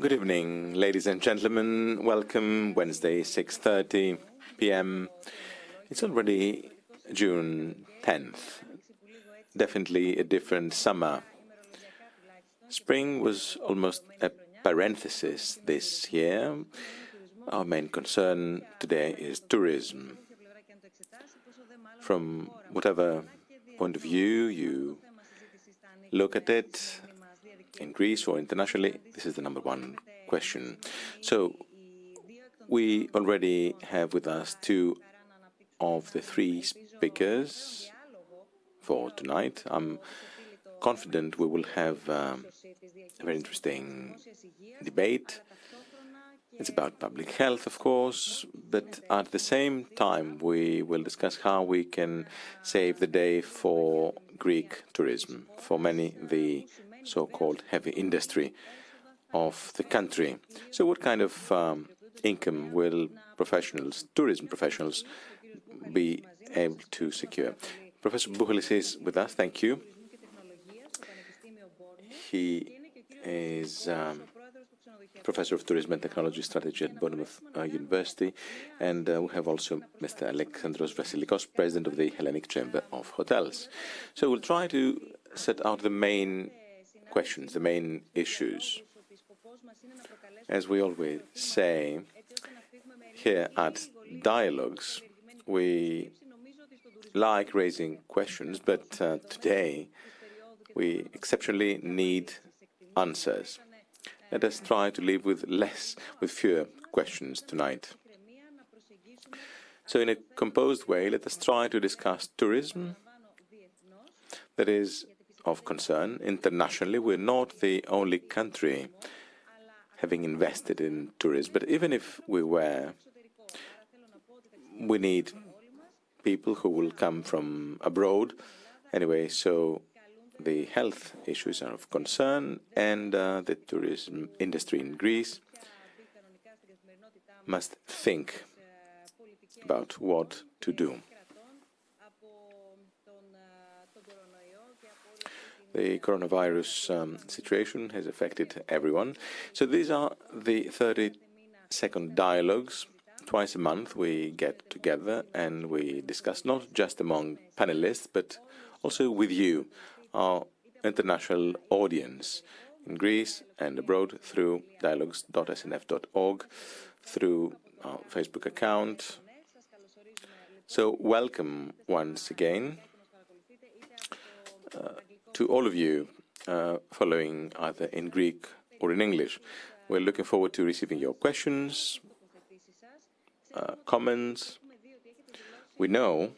Good evening, ladies and gentlemen. Welcome, Wednesday, 6:30 P.M. It's already June 10th. Definitely a different summer. Spring was almost a parenthesis this year. Our main concern today is tourism. From whatever point of view you look at it, in Greece or internationally, this is the number one question. So we already have with us two of the three speakers for tonight. I'm confident we will have um, a very interesting debate. It's about public health, of course, but at the same time, we will discuss how we can save the day for Greek tourism. For many, the so called heavy industry of the country. So, what kind of um, income will professionals, tourism professionals, be able to secure? Professor Buhalis is with us. Thank you. He is um, professor of tourism and technology strategy at Bournemouth uh, University, and uh, we have also Mr. Alexandros Vasilikos, president of the Hellenic Chamber of Hotels. So we'll try to set out the main questions, the main issues. As we always say here at Dialogues, we like raising questions, but uh, today we exceptionally need answers. Let us try to live with less, with fewer questions tonight. So, in a composed way, let us try to discuss tourism, that is, of concern. Internationally, we're not the only country having invested in tourism, but even if we were, we need people who will come from abroad. Anyway, so the health issues are of concern, and uh, the tourism industry in Greece must think about what to do. The coronavirus um, situation has affected everyone. So these are the 30 second dialogues. Twice a month we get together and we discuss not just among panelists, but also with you, our international audience in Greece and abroad through dialogues.snf.org, through our Facebook account. So, welcome once again. Uh, to all of you uh, following either in Greek or in English. We're looking forward to receiving your questions, uh, comments. We know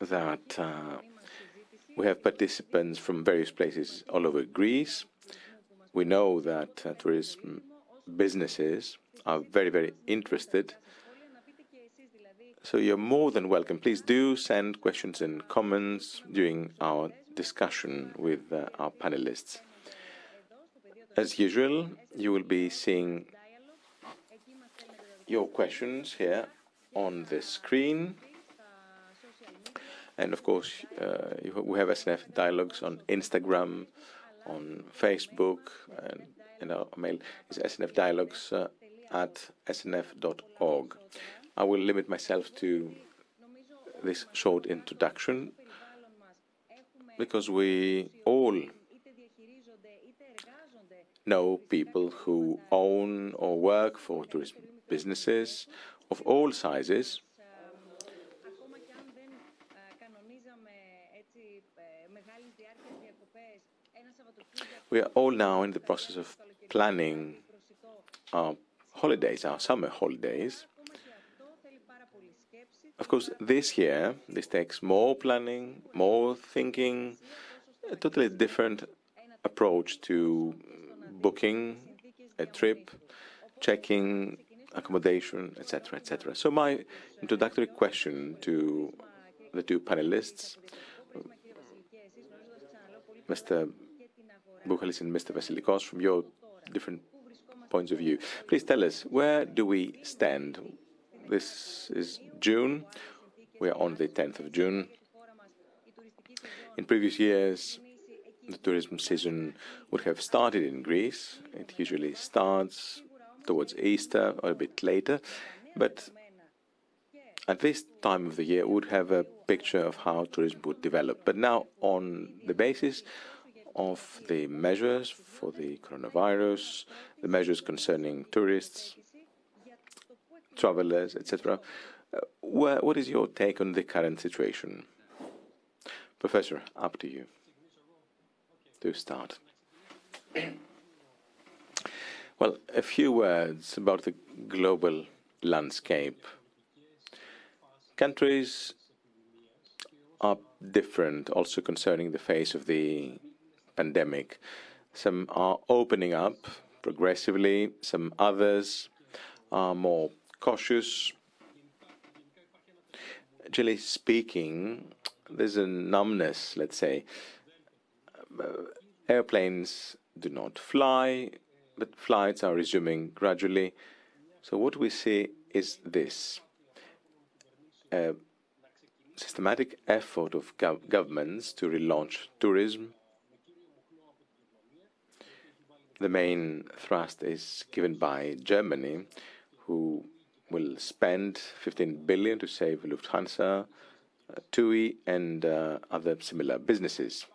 that uh, we have participants from various places all over Greece. We know that uh, tourism businesses are very, very interested so you're more than welcome. Please do send questions and comments during our discussion with uh, our panelists. As usual, you will be seeing your questions here on the screen. And of course, uh, we have SNF dialogues on Instagram, on Facebook, and, and our mail is snfdialogues uh, at snf.org. I will limit myself to this short introduction because we all know people who own or work for tourism businesses of all sizes. We are all now in the process of planning our holidays, our summer holidays. Of course, this year, this takes more planning, more thinking, a totally different approach to booking a trip, checking accommodation, etc., etc. So my introductory question to the two panelists, Mr. Buhalis and Mr. Vasilikos, from your different points of view, please tell us where do we stand? This is June. We are on the 10th of June. In previous years, the tourism season would have started in Greece. It usually starts towards Easter or a bit later, but at this time of the year would have a picture of how tourism would develop. But now, on the basis of the measures for the coronavirus, the measures concerning tourists, travelers, etc., uh, what is your take on the current situation? Professor, up to you to start. well, a few words about the global landscape. Countries are different also concerning the face of the pandemic. Some are opening up progressively, some others are more cautious. Generally speaking, there's a numbness, let's say. Uh, airplanes do not fly, but flights are resuming gradually. So what we see is this. A systematic effort of gov governments to relaunch tourism. The main thrust is given by Germany, who will spend 15 billion to save Lufthansa, uh, TUI, and uh, other similar businesses.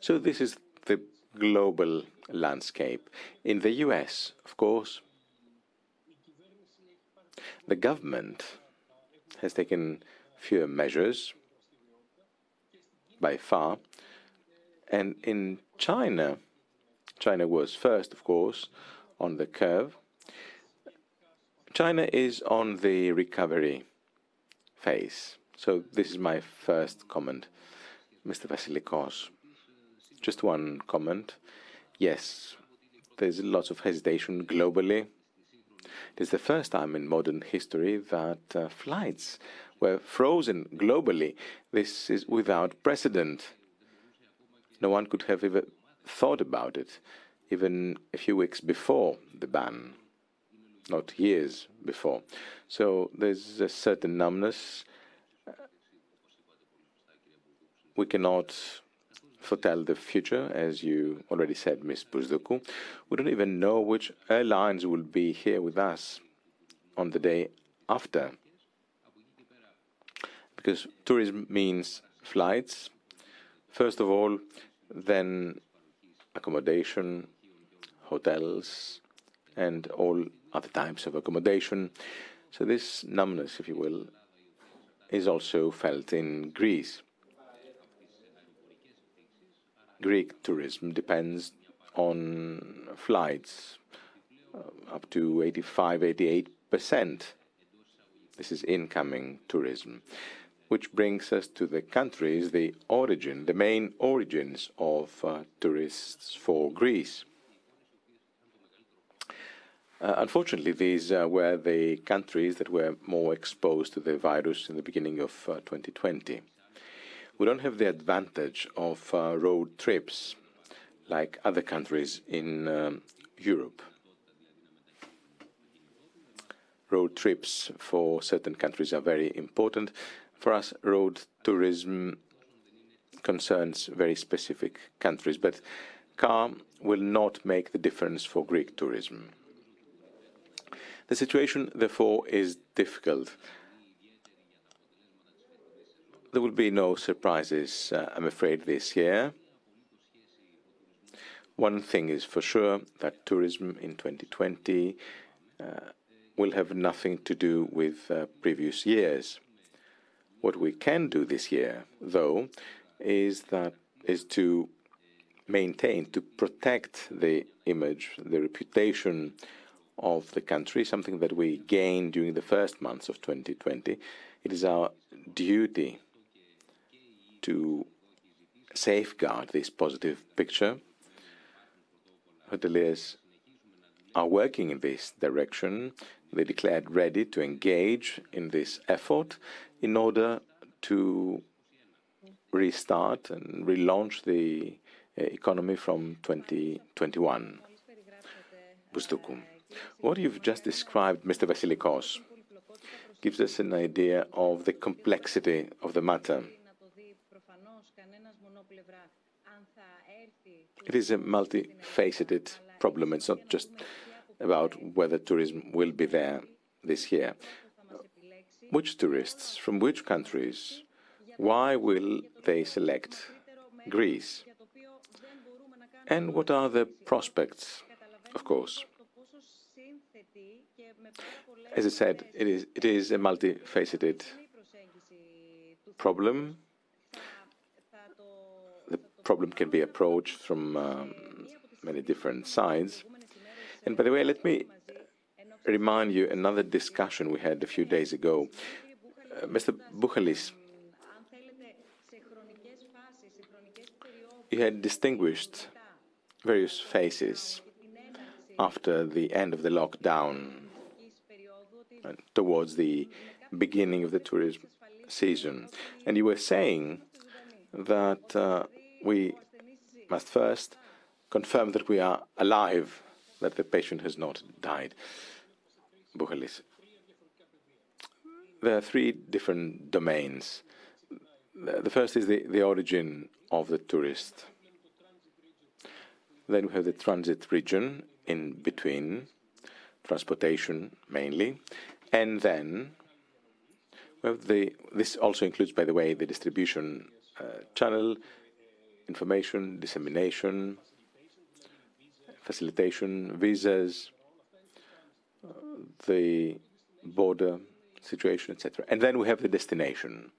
So this is the global landscape. In the US, of course, the government has taken fewer measures by far. And in China, China was first, of course, on the curve. China is on the recovery phase. So this is my first comment, Mr. Vasilikos. Just one comment. Yes, there's lots of hesitation globally. It is the first time in modern history that uh, flights were frozen globally. This is without precedent. No one could have ever thought about it, even a few weeks before the ban, not years before. So there's a certain numbness. We cannot foretell the future, as you already said, Ms. Bousdoukou. We don't even know which airlines will be here with us on the day after. Because tourism means flights, first of all, then accommodation, hotels, and all other types of accommodation. So this numbness, if you will, is also felt in Greece. Greek tourism depends on flights uh, up to 85, 88 percent. This is incoming tourism, which brings us to the countries, the origin, the main origins of uh, tourists for Greece. Uh, unfortunately, these uh, were the countries that were more exposed to the virus in the beginning of 2020. Uh, we don't have the advantage of uh, road trips like other countries in um, Europe. Road trips for certain countries are very important. For us, road tourism concerns very specific countries, but car will not make the difference for Greek tourism. The situation, therefore, is difficult there will be no surprises, uh, I'm afraid, this year. One thing is for sure that tourism in 2020 uh, will have nothing to do with uh, previous years. What we can do this year, though, is that is to maintain, to protect the image, the reputation of the country, something that we gained during the first months of 2020. It is our duty to safeguard this positive picture. Hoteliers are working in this direction. They declared ready to engage in this effort in order to restart and relaunch the uh, economy from 2021. Bousdoukou. What you've just described, Mr. Vasilikos, gives us an idea of the complexity of the matter. it is a multifaceted problem. It's not just about whether tourism will be there this year. Which tourists from which countries? Why will they select Greece? And what are the prospects, of course? As I said, it is, it is a multifaceted problem. The problem can be approached from um, many different sides. And by the way, let me remind you another discussion we had a few days ago. Uh, Mr. Buhalis, you had distinguished various phases after the end of the lockdown towards the beginning of the tourism season. And you were saying that uh, we must first confirm that we are alive, that the patient has not died. Buhalis. There are three different domains. The first is the, the origin of the tourist. Then we have the transit region in between, transportation mainly, and then well, the, this also includes, by the way, the distribution uh, channel, information, dissemination, facilitation, visas, uh, the border situation, etc. And then we have the destination.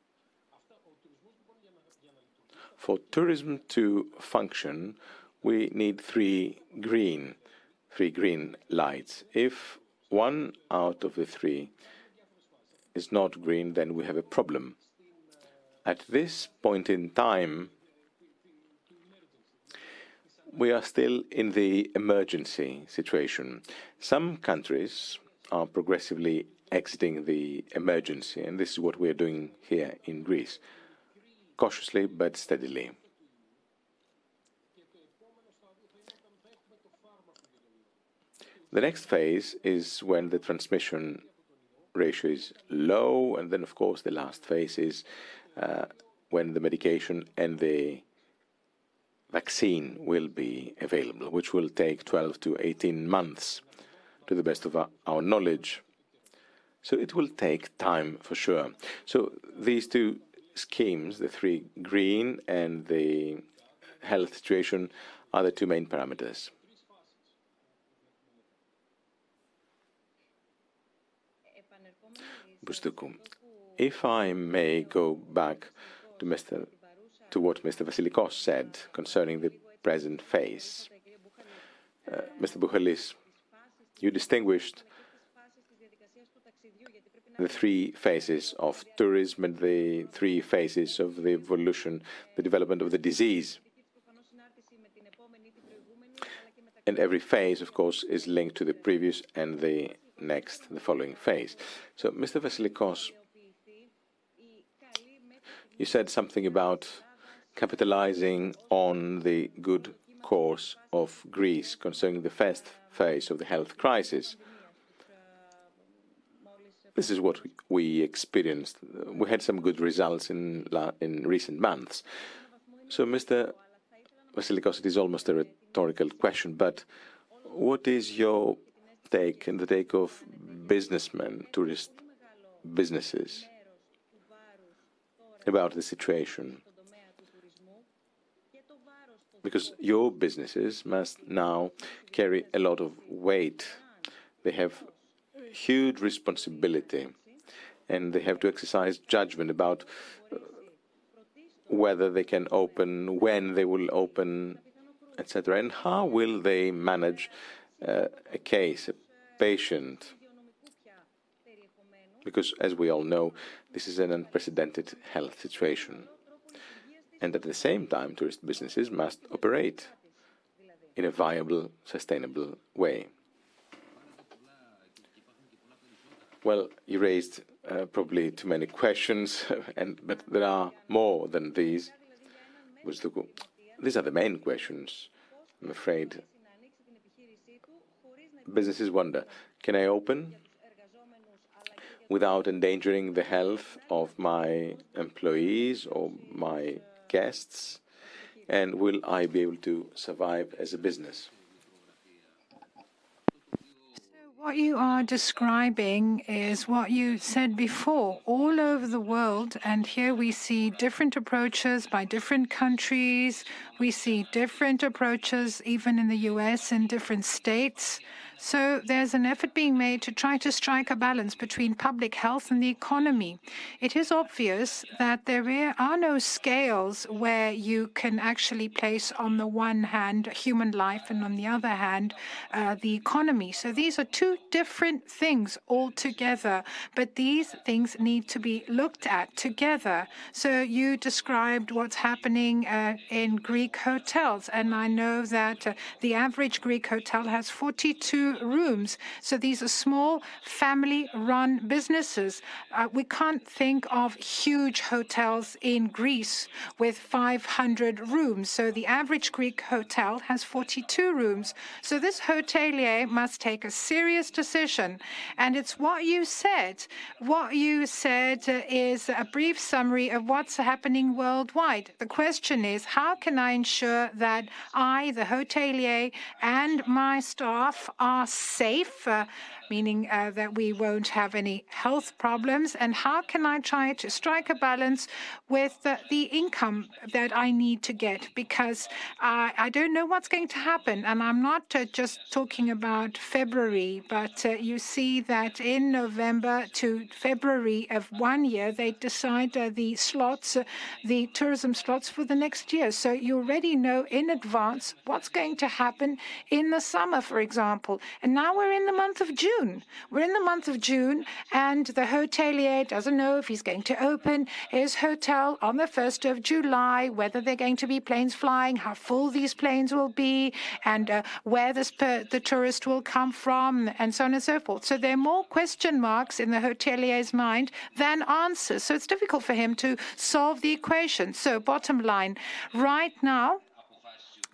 For tourism to function, we need three green, three green lights. If one out of the three is not green, then we have a problem. At this point in time, we are still in the emergency situation. Some countries are progressively exiting the emergency, and this is what we are doing here in Greece, cautiously but steadily. The next phase is when the transmission ratio is low, and then, of course, the last phase is uh, when the medication and the vaccine will be available, which will take 12 to 18 months, to the best of our, our knowledge. So it will take time for sure. So these two schemes, the three green and the health situation, are the two main parameters. If I may go back to, Mr., to what Mr. Vasilikos said concerning the present phase. Uh, Mr. Buhalis, you distinguished the three phases of tourism and the three phases of the evolution, the development of the disease. And every phase, of course, is linked to the previous and the next, the following phase. So, Mr. Vasilikos, you said something about capitalizing on the good course of Greece concerning the first phase of the health crisis. This is what we experienced. We had some good results in in recent months. So, Mr. Vasilikos, it is almost a rhetorical question, but what is your take and the take of businessmen, tourist businesses about the situation. Because your businesses must now carry a lot of weight. They have huge responsibility and they have to exercise judgment about uh, whether they can open, when they will open, etc. And how will they manage uh, a case, a patient, because as we all know, this is an unprecedented health situation. And at the same time, tourist businesses must operate in a viable, sustainable way. Well, you raised uh, probably too many questions, and but there are more than these. These are the main questions. I'm afraid businesses wonder can I open without endangering the health of my employees or my guests? And will I be able to survive as a business? What you are describing is what you said before. All over the world, and here we see different approaches by different countries. We see different approaches even in the US in different states. So there's an effort being made to try to strike a balance between public health and the economy. It is obvious that there are no scales where you can actually place on the one hand human life and on the other hand uh, the economy. So these are two different things altogether, but these things need to be looked at together. So you described what's happening uh, in Greek hotels, and I know that uh, the average Greek hotel has 42 rooms. So these are small family run businesses. Uh, we can't think of huge hotels in Greece with 500 rooms. So the average Greek hotel has 42 rooms. So this hotelier must take a serious decision. And it's what you said. What you said is a brief summary of what's happening worldwide. The question is how can I ensure that I, the hotelier, and my staff are safe, uh, meaning uh, that we won't have any health problems? And how can I try to strike a balance with the income that I need to get? Because I don't know what's going to happen. And I'm not uh, just talking about February, but you see that in November to February of one year, they decide the slots, the tourism slots for the next year. So you already know in advance what's going to happen in the summer, for example. And now we're in the month of June. We're in the month of June, and the hotelier doesn't know if he's going to open his hotel on the 1st of July, whether they're going to be planes flying, how full these planes will be, and uh, where this the tourist will come from, and so on and so forth. So there are more question marks in the hotelier's mind than answers. So it's difficult for him to solve the equation. So, bottom line, right now,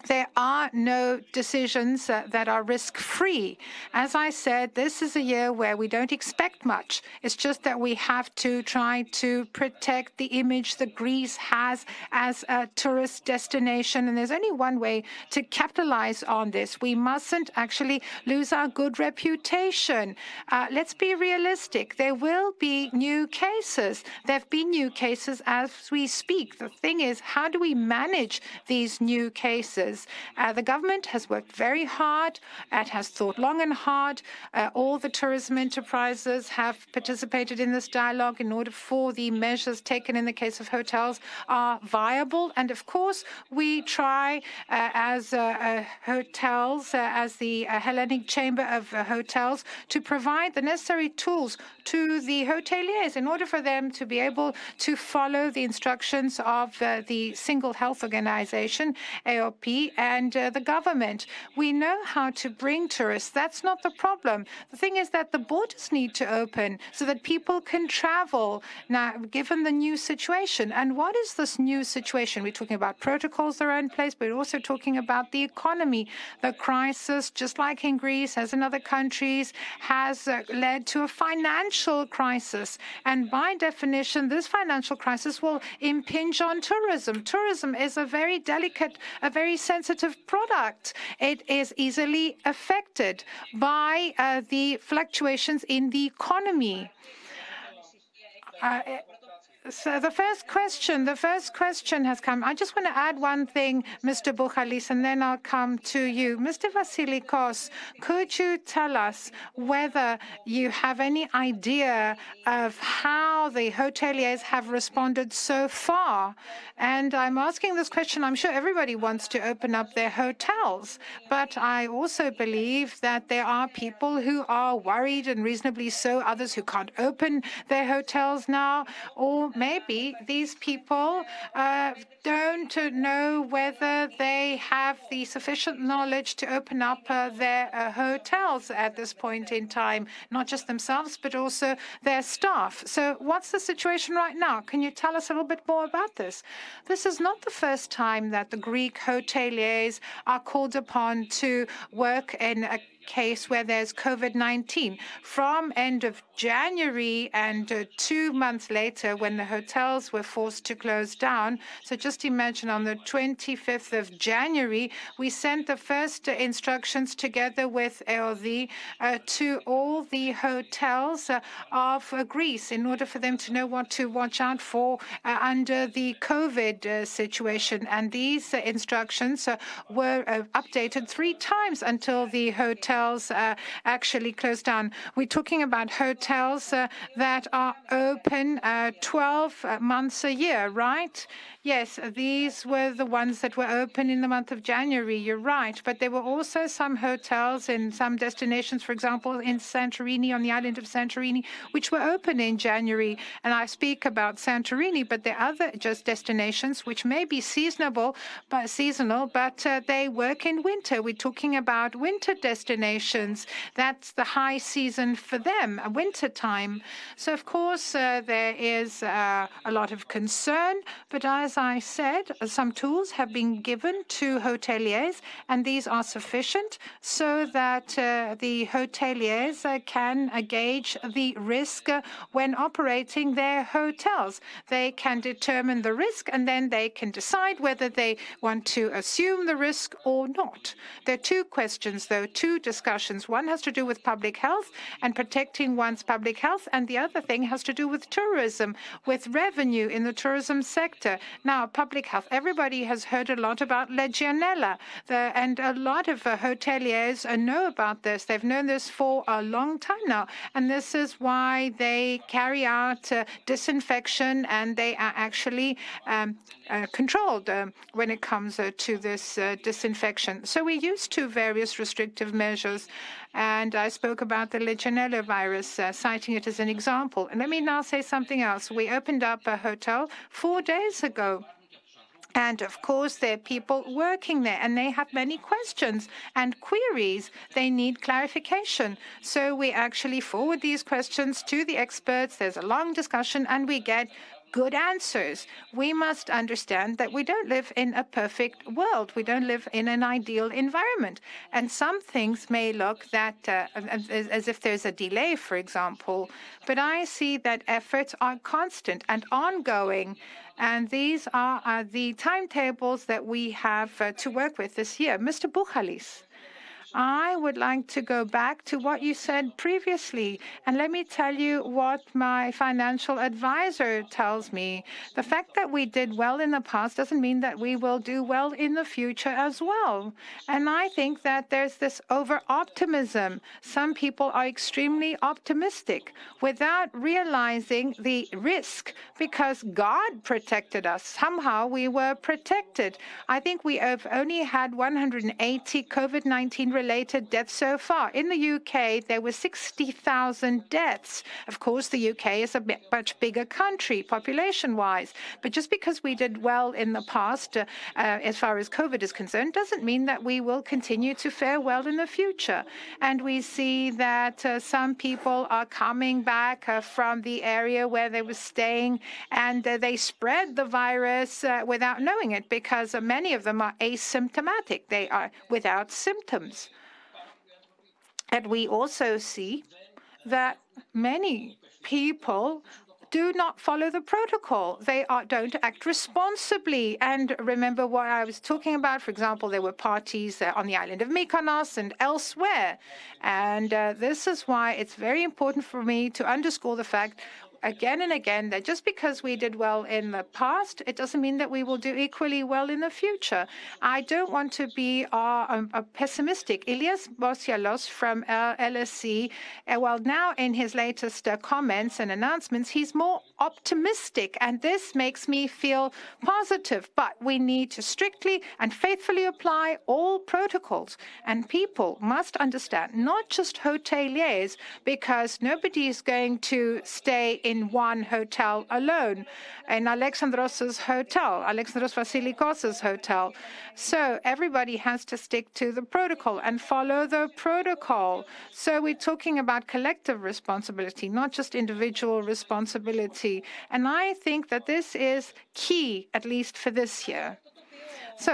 there are no decisions uh, that are risk free. As I said, this is a year where we don't expect much. It's just that we have to try to protect the image that Greece has as a tourist destination. And there's only one way to capitalize on this. We mustn't actually lose our good reputation. Uh, let's be realistic. There will be new cases. There have been new cases as we speak. The thing is, how do we manage these new cases? Uh, the government has worked very hard. It has thought long and hard. Uh, all the tourism enterprises have participated in this dialogue in order for the measures taken in the case of hotels are viable. And of course, we try uh, as uh, uh, hotels, uh, as the Hellenic Chamber of Hotels, to provide the necessary tools to the hoteliers in order for them to be able to follow the instructions of the Single Health Organization, AOP, and uh, the government. We know how to bring tourists. That's not the problem. The thing is that the borders need to open so that people can travel now, given the new situation. And what is this new situation? We're talking about protocols that are in place, but we're also talking about the economy. The crisis, just like in Greece, as in other countries, has uh, led to a financial crisis. And by definition, this financial crisis will impinge on tourism. Tourism is a very delicate, a very sensitive product. It is easily affected by uh, the fluctuations in the economy. Uh, so the first question, the first question has come. I just want to add one thing, Mr. Buhalis, and then I'll come to you. Mr. Vasilikos, could you tell us whether you have any idea of how the hoteliers have responded so far? And I'm asking this question, I'm sure everybody wants to open up their hotels, but I also believe that there are people who are worried and reasonably so, others who can't open their hotels now, or maybe these people uh, don't know whether they have the sufficient knowledge to open up uh, their uh, hotels at this point in time, not just themselves, but also their staff. So, what's the situation right now? Can you tell us a little bit more about this? This is not the first time that the Greek hoteliers are called upon to work in a case where there's COVID-19. From end of January and uh, two months later, when the hotels were forced to close down. So just imagine on the 25th of January, we sent the first instructions together with EODI uh, to all the hotels uh, of uh, Greece in order for them to know what to watch out for uh, under the COVID uh, situation. And these instructions were updated three times until the hotels uh, actually closed down. We're talking about hotels uh, that are open uh, 12 months a year, right? Yes, these were the ones that were open in the month of January. You're right. But there were also some hotels in some destinations, for example, in Santorini, on the island of Santorini, which were open in January. And I speak about Santorini, but there are other just destinations which may be seasonable, but seasonal, but uh, they work in winter. We're talking about winter destinations. That's the high season for them, winter time. So, of course, uh, there is uh, a lot of concern, but as I said, some tools have been given to hoteliers, and these are sufficient so that uh, the hoteliers uh, can uh, gauge the risk uh, when operating their hotels. They can determine the risk, and then they can decide whether they want to assume the risk or not. There are two questions, though, two discussions. One has to do with public health and protecting one's public health, and the other thing has to do with tourism, with revenue in the tourism sector. Now, public health. Everybody has heard a lot about Legionella, and a lot of uh, hoteliers uh, know about this. They've known this for a long time now, and this is why they carry out uh, disinfection and they are actually um, uh, controlled uh, when it comes uh, to this disinfection. So we're used to various restrictive measures. And I spoke about the Legionella virus, uh, citing it as an example. And let me now say something else. We opened up a hotel four days ago. And of course, there are people working there and they have many questions and queries. They need clarification. So we actually forward these questions to the experts. There's a long discussion and we get good answers. We must understand that we don't live in a perfect world. We don't live in an ideal environment. And some things may look that uh, as, if there's a delay, for example. But I see that efforts are constant and ongoing. And these are, are the timetables that we have uh, to work with this year. Mr. Buhalis. I would like to go back to what you said previously, and let me tell you what my financial advisor tells me. The fact that we did well in the past doesn't mean that we will do well in the future as well. And I think that there's this over optimism. Some people are extremely optimistic without realizing the risk because God protected us. Somehow we were protected. I think we have only had 180 COVID 19 related deaths so far. In the UK, there were 60,000 deaths. Of course, the UK is a much bigger country population wise. But just because we did well in the past, uh, as far as COVID is concerned, doesn't mean that we will continue to fare well in the future. And we see that uh, some people are coming back uh, from the area where they were staying and uh, they spread the virus uh, without knowing it because many of them are asymptomatic. They are without symptoms. And we also see that many people do not follow the protocol. They are, don't act responsibly. And remember what I was talking about. For example, there were parties uh, on the island of Mykonos and elsewhere. And uh, this is why it's very important for me to underscore the fact again and again that just because we did well in the past, it doesn't mean that we will do equally well in the future. I don't want to be uh, um, pessimistic. Elias Mossialos from uh, LSE, uh, well, now in his latest uh, comments and announcements, he's more optimistic, and this makes me feel positive. But we need to strictly and faithfully apply all protocols, and people must understand, not just hoteliers, because nobody is going to stay in in one hotel alone, in Alexandros' hotel, Alexandros Vasilikos' hotel. So everybody has to stick to the protocol and follow the protocol. So we're talking about collective responsibility, not just individual responsibility. And I think that this is key, at least for this year. So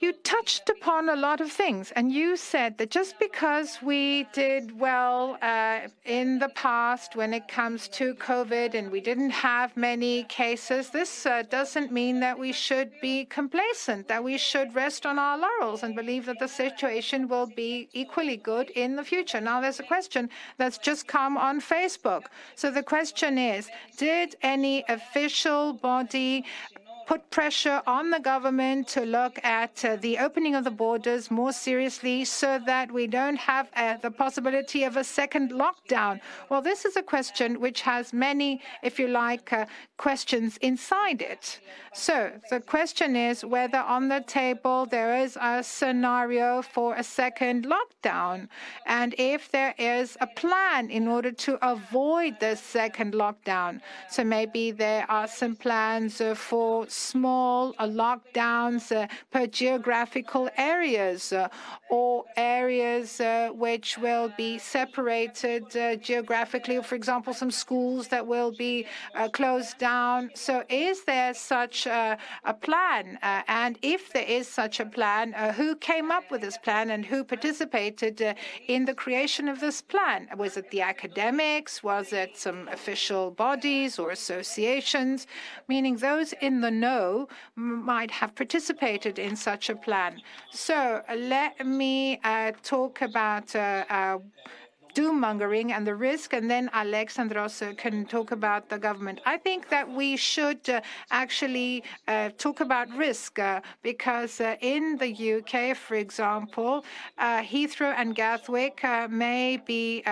you touched upon a lot of things, and you said that just because we did well uh, in the past when it comes to COVID and we didn't have many cases, this uh, doesn't mean that we should be complacent, that we should rest on our laurels and believe that the situation will be equally good in the future. Now, there's a question that's just come on Facebook. So the question is Did any official body put pressure on the government to look at uh, the opening of the borders more seriously so that we don't have uh, the possibility of a second lockdown? Well, this is a question which has many, if you like, uh, questions inside it. So the question is whether on the table there is a scenario for a second lockdown, and if there is a plan in order to avoid the second lockdown. So maybe there are some plans uh, for small uh, lockdowns uh, per geographical areas uh, or areas which will be separated geographically. For example, some schools that will be closed down. So is there such a plan? and if there is such a plan, who came up with this plan and who participated in the creation of this plan? Was it the academics? Was it some official bodies or associations? Meaning those in the know might have participated in such a plan. So let me uh, talk about uh, uh, doom mongering and the risk, and then Alexandros uh, can talk about the government. I think that we should uh, actually uh, talk about risk because in the UK, for example, Heathrow and Gatwick may be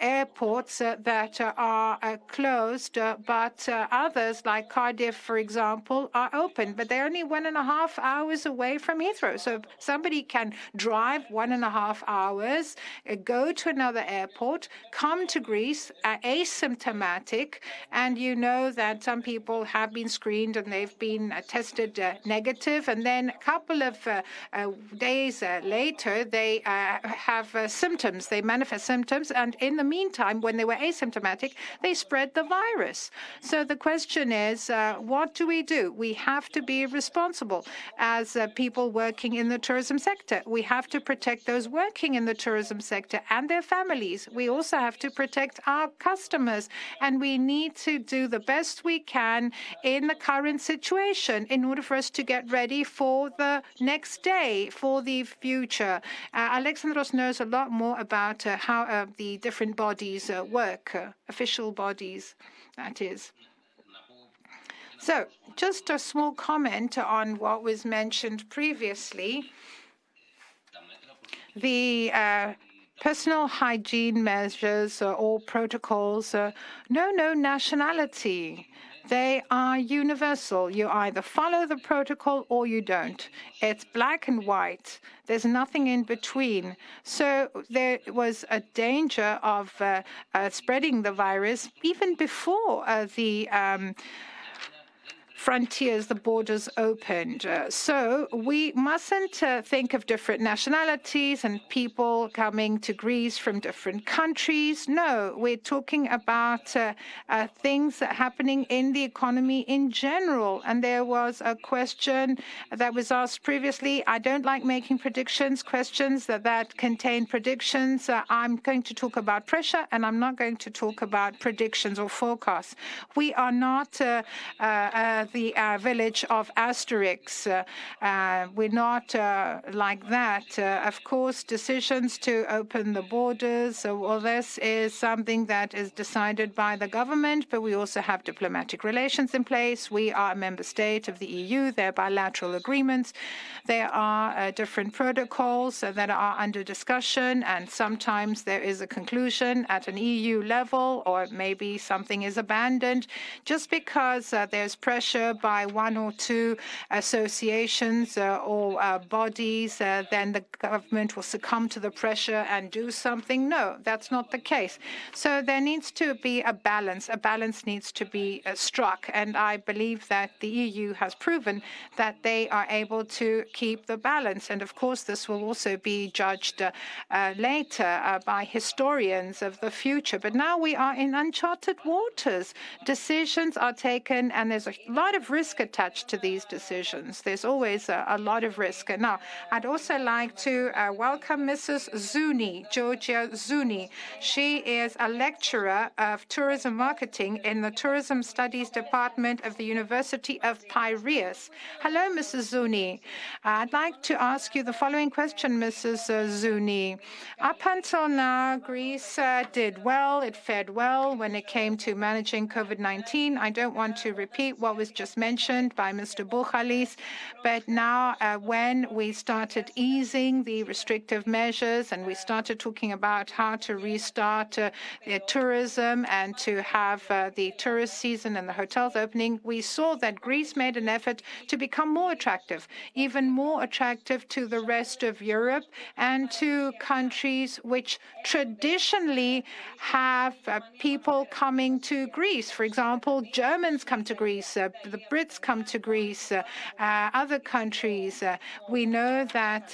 airports uh, that uh, are uh, closed, uh, but uh, others, like Cardiff, for example, are open. But they're only one and a half hours away from Heathrow. So somebody can drive one and a half hours, uh, go to another airport, come to Greece asymptomatic, and you know that some people have been screened and they've been tested negative, and then a couple of days later they have symptoms, they manifest symptoms, and in the the meantime, when they were asymptomatic, they spread the virus. So the question is, uh, what do we do? We have to be responsible as uh, people working in the tourism sector. We have to protect those working in the tourism sector and their families. We also have to protect our customers, and we need to do the best we can in the current situation in order for us to get ready for the next day, for the future. Uh, Alexandros knows a lot more about uh, how uh, the different bodies work, uh, official bodies, that is. So, just a small comment on what was mentioned previously. The uh, personal hygiene measures uh, or protocols uh, know no nationality. They are universal. You either follow the protocol or you don't. It's black and white. There's nothing in between. So there was a danger of uh, uh, spreading the virus even before uh, the. Um, frontiers, the borders opened. Uh, so we mustn't uh, think of different nationalities and people coming to Greece from different countries. No, we're talking about uh, uh things happening in the economy in general. And there was a question that was asked previously. I don't like making predictions, questions that, that contain predictions. Uh, I'm going to talk about pressure and I'm not going to talk about predictions or forecasts. We are not uh, the uh, village of Asterix. Uh, uh, we're not like that. of course, decisions to open the borders, well, this is something that is decided by the government, but we also have diplomatic relations in place. We are a member state of the EU. There are bilateral agreements. There are different protocols that are under discussion, and sometimes there is a conclusion at an EU level, or maybe something is abandoned just because there's pressure by one or two associations uh, or uh, bodies, uh, then the government will succumb to the pressure and do something. No, that's not the case. So there needs to be a balance. A balance needs to be struck. And I believe that the EU has proven that they are able to keep the balance. And of course, this will also be judged uh, later uh, by historians of the future. But now we are in uncharted waters. Decisions are taken, and there's a lot lot of risk attached to these decisions. There's always a, a lot of risk. Now, I'd also like to uh, welcome Mrs. Zouni, Georgia Zouni. She is a lecturer of tourism marketing in the Tourism Studies Department of the University of Piraeus. Hello, Mrs. Zouni. I'd like to ask you the following question, Mrs. Zouni. Up until now, Greece uh, did well, it fared well when it came to managing COVID 19. I don't want to repeat what was just mentioned by Mr. Buhalis, but now uh, when we started easing the restrictive measures and we started talking about how to restart uh, tourism and to have uh, the tourist season and the hotels opening, we saw that Greece made an effort to become more attractive, even more attractive to the rest of Europe and to countries which traditionally have uh, people coming to Greece. For example, Germans come to Greece, uh, the Brits come to Greece, uh, uh other countries. Uh, we know that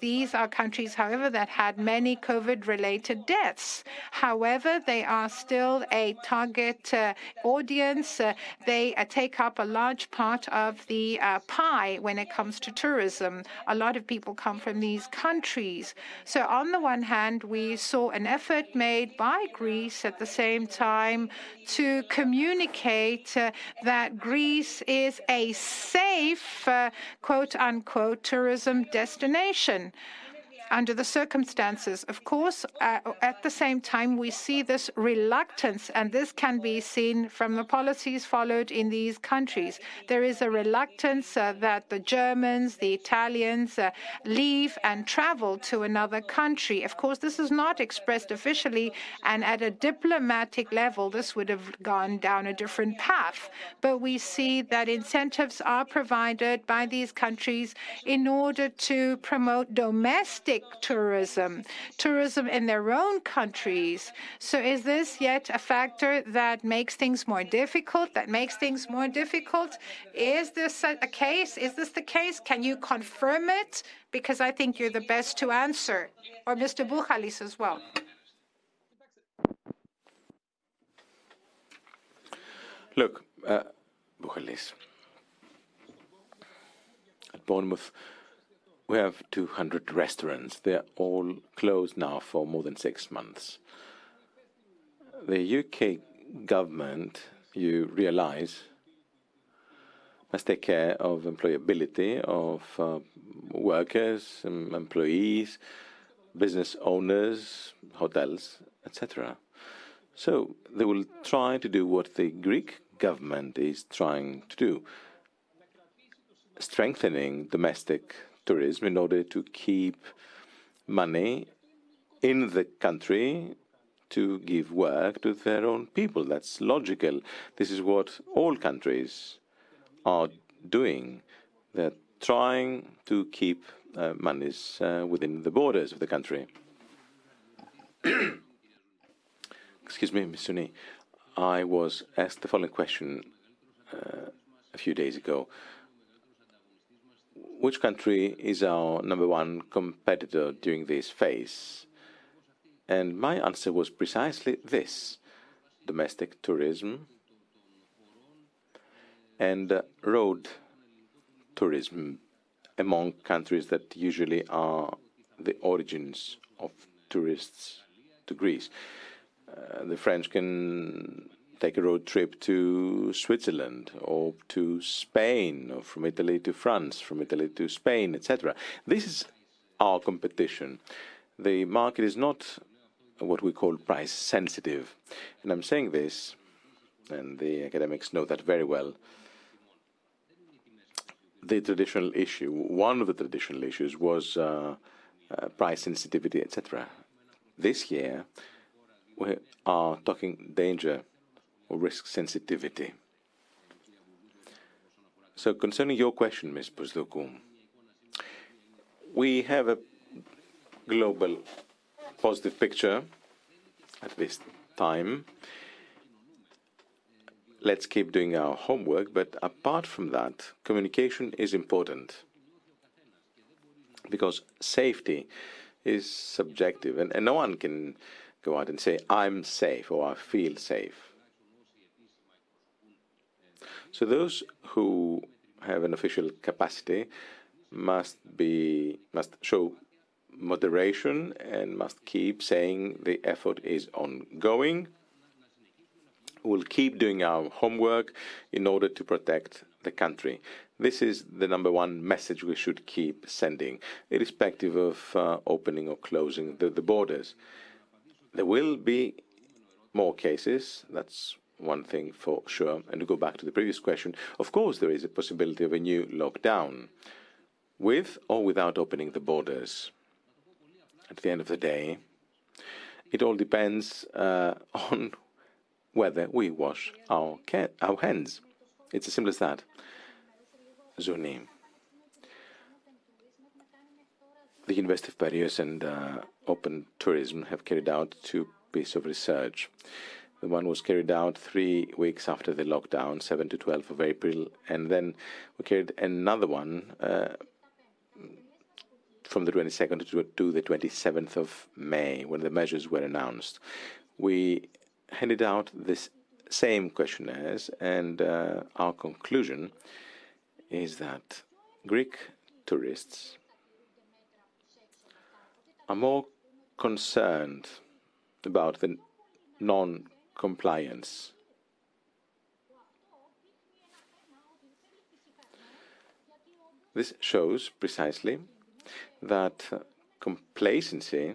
these are countries, however, that had many COVID related deaths. However, they are still a target audience. they take up a large part of the pie when it comes to tourism. A lot of people come from these countries. So, on the one hand, we saw an effort made by Greece at the same time to communicate uh, that Greece is a safe, uh, quote unquote, tourism destination under the circumstances. Of course, uh, at the same time, we see this reluctance, and this can be seen from the policies followed in these countries. There is a reluctance uh, that the Germans, the Italians uh, leave and travel to another country. Of course, this is not expressed officially, and at a diplomatic level, this would have gone down a different path. But we see that incentives are provided by these countries in order to promote domestic tourism, tourism in their own countries. So is this yet a factor that makes things more difficult, that makes things more difficult? Is this a case? Is this the case? Can you confirm it? Because I think you're the best to answer. Or Mr. Buhalis as well. Look, uh, Buhalis, at Bournemouth, we have 200 restaurants. They're all closed now for more than six months. The UK government, you realize, must take care of employability of uh, workers, employees, business owners, hotels, etc. So they will try to do what the Greek government is trying to do, strengthening domestic tourism in order to keep money in the country to give work to their own people. That's logical. This is what all countries are doing. They're trying to keep uh, monies uh, within the borders of the country. Excuse me, Ms. Zouni. I was asked the following question uh, a few days ago which country is our number one competitor during this phase? And my answer was precisely this domestic tourism and road tourism among countries that usually are the origins of tourists to Greece. Uh, the French can take a road trip to Switzerland or to Spain or from Italy to France, from Italy to Spain, etc. This is our competition. The market is not what we call price sensitive. And I'm saying this, and the academics know that very well. The traditional issue, one of the traditional issues was uh, uh, price sensitivity, etc. This year, we are talking danger or risk sensitivity. So concerning your question, Ms. Bousdoukou, we have a global positive picture at this time. Let's keep doing our homework, but apart from that, communication is important because safety is subjective, and, and no one can go out and say, I'm safe or I feel safe. So those who have an official capacity must be must show moderation and must keep saying the effort is ongoing. We'll keep doing our homework in order to protect the country. This is the number one message we should keep sending, irrespective of uh, opening or closing the, the borders. There will be more cases. That's one thing for sure. And to go back to the previous question, of course, there is a possibility of a new lockdown, with or without opening the borders. At the end of the day, it all depends uh, on whether we wash our, our hands. It's as simple as that. Zouni. The University of Piraeus and uh, Open Tourism have carried out two pieces of research. The one was carried out three weeks after the lockdown, 7 to 12 of April, and then we carried another one uh, from the 22nd to the 27th of May, when the measures were announced. We handed out this same questionnaires, and uh, our conclusion is that Greek tourists are more concerned about the non compliance. This shows precisely that complacency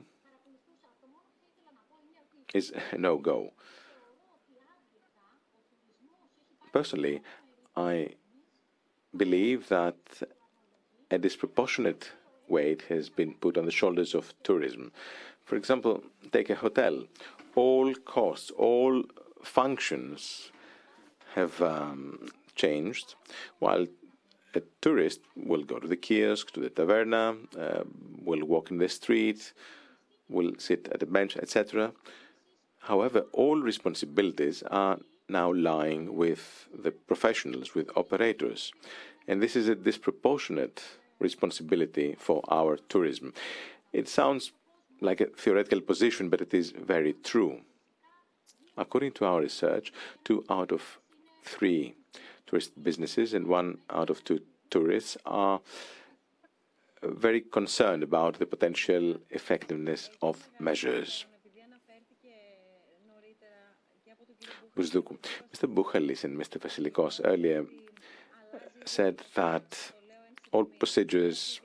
is a no go. Personally, I believe that a disproportionate weight has been put on the shoulders of tourism. For example, take a hotel. All costs, all functions have um, changed, while a tourist will go to the kiosk, to the taverna, uh, will walk in the street, will sit at a bench, etc. However, all responsibilities are now lying with the professionals, with operators. And this is a disproportionate responsibility for our tourism. It sounds like a theoretical position, but it is very true. According to our research, two out of three tourist businesses and one out of two tourists are very concerned about the potential effectiveness of measures. Mr. Buhalis and Mr. Vasilikos earlier said that all procedures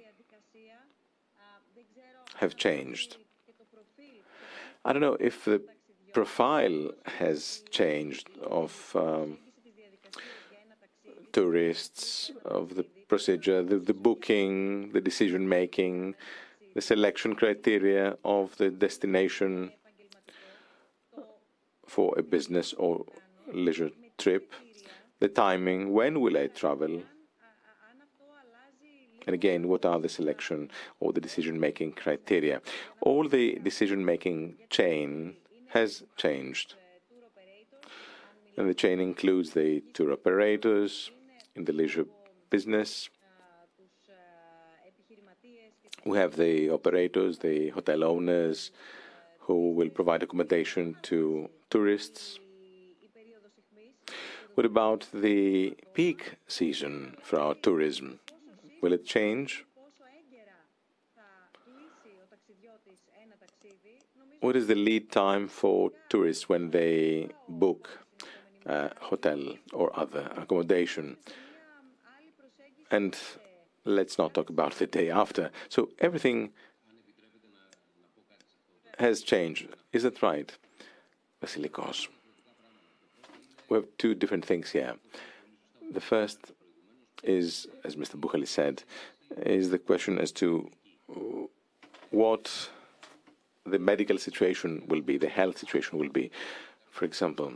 have changed. I don't know if the profile has changed of um, tourists, of the procedure, the, the booking, the decision making, the selection criteria of the destination for a business or leisure trip, the timing, when will I travel, and again, what are the selection or the decision-making criteria? All the decision-making chain has changed. And the chain includes the tour operators in the leisure business. We have the operators, the hotel owners, who will provide accommodation to tourists. What about the peak season for our tourism? Will it change? What is the lead time for tourists when they book a hotel or other accommodation? And let's not talk about the day after. So everything has changed. Is that right, Vasilikos? We have two different things here. The first is, as Mr. Buhalis said, is the question as to what the medical situation will be, the health situation will be. For example,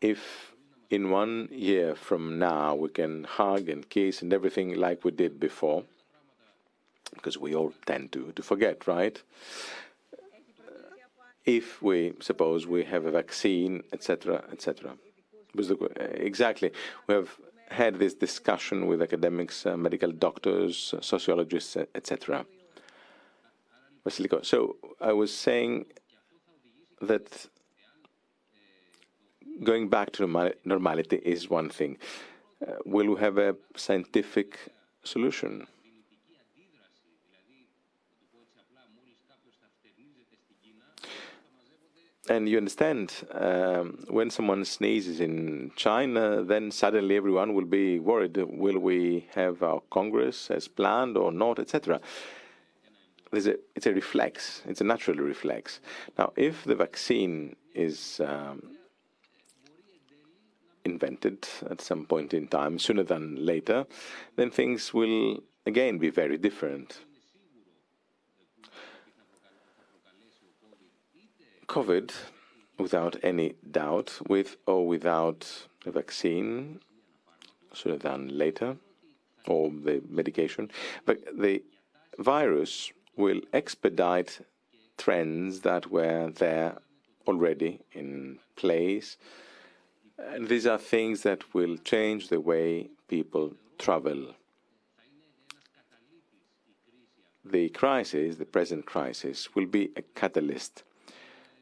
if in one year from now we can hug and kiss and everything like we did before, because we all tend to, to forget, right? If we suppose we have a vaccine, etc., etc. Exactly, we have had this discussion with academics, uh, medical doctors, sociologists, etc. Vasilico. So I was saying that going back to normality is one thing. uh, will we have a scientific solution? And you understand, um, when someone sneezes in China, then suddenly everyone will be worried will we have our Congress as planned or not, etc. A, it's a reflex, it's a natural reflex. Now, if the vaccine is um, invented at some point in time, sooner than later, then things will again be very different. COVID, without any doubt, with or without a vaccine, sooner than later, or the medication, but the virus will expedite trends that were there already in place. And these are things that will change the way people travel. The crisis, the present crisis, will be a catalyst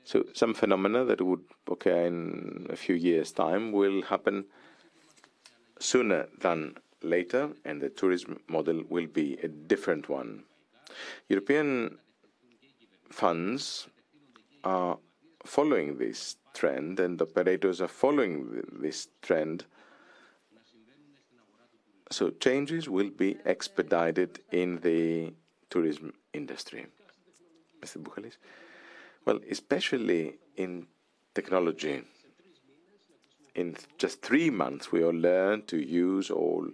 so some phenomena that would occur in a few years' time will happen sooner than later, and the tourism model will be a different one. European funds are following this trend, and operators are following this trend. So changes will be expedited in the tourism industry. Mr. Buhalis? Well, especially in technology. In just three months, we all learned to use all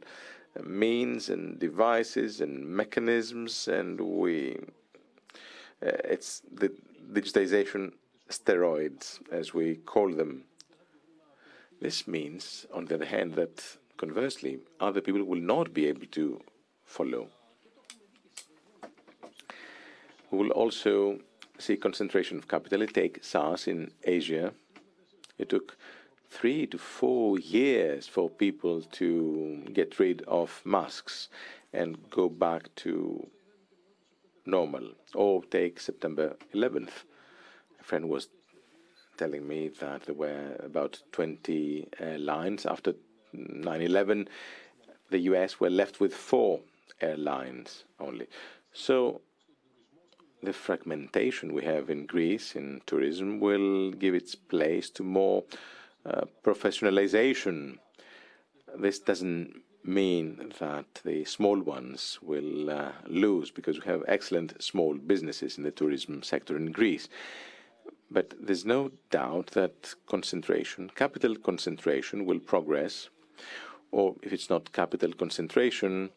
means and devices and mechanisms, and we uh, it's the digitization steroids, as we call them. This means, on the other hand, that conversely, other people will not be able to follow. We will also see concentration of capital. Take SARS in Asia. It took three to four years for people to get rid of masks and go back to normal. Or take September 11th. A friend was telling me that there were about 20 uh, airlines. After 9 11, the US were left with four airlines only. So the fragmentation we have in Greece in tourism will give its place to more uh, professionalization. This doesn't mean that the small ones will uh, lose because we have excellent small businesses in the tourism sector in Greece. But there's no doubt that concentration, capital concentration, will progress. Or if it's not capital concentration,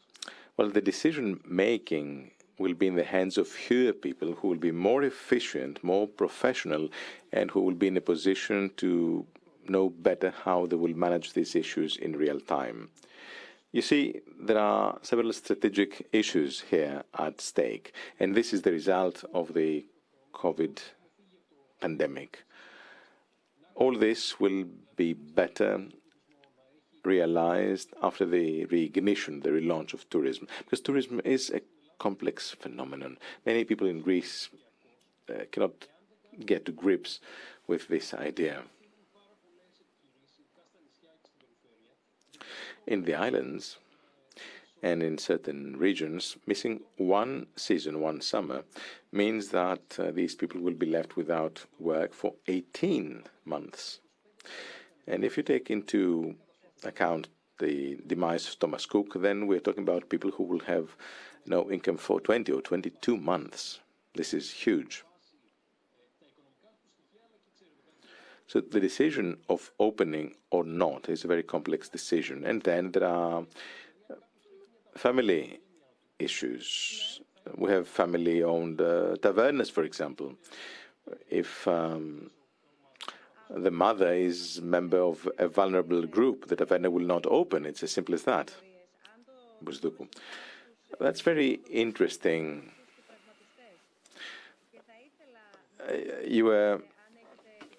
well, the decision making will be in the hands of fewer people who will be more efficient, more professional, and who will be in a position to know better how they will manage these issues in real time. You see, there are several strategic issues here at stake, and this is the result of the COVID pandemic. All this will be better realized after the reignition, the relaunch of tourism, because tourism is a complex phenomenon. Many people in Greece uh, cannot get to grips with this idea. In the islands and in certain regions, missing one season, one summer, means that uh, these people will be left without work for 18 months. And if you take into account the demise of Thomas Cook, then we're talking about people who will have no income for 20 or 22 months. This is huge. So the decision of opening or not is a very complex decision. And then there are family issues. We have family-owned uh, tavernas, for example. If um, the mother is member of a vulnerable group, the taverna will not open. It's as simple as that. That's very interesting. Uh, you were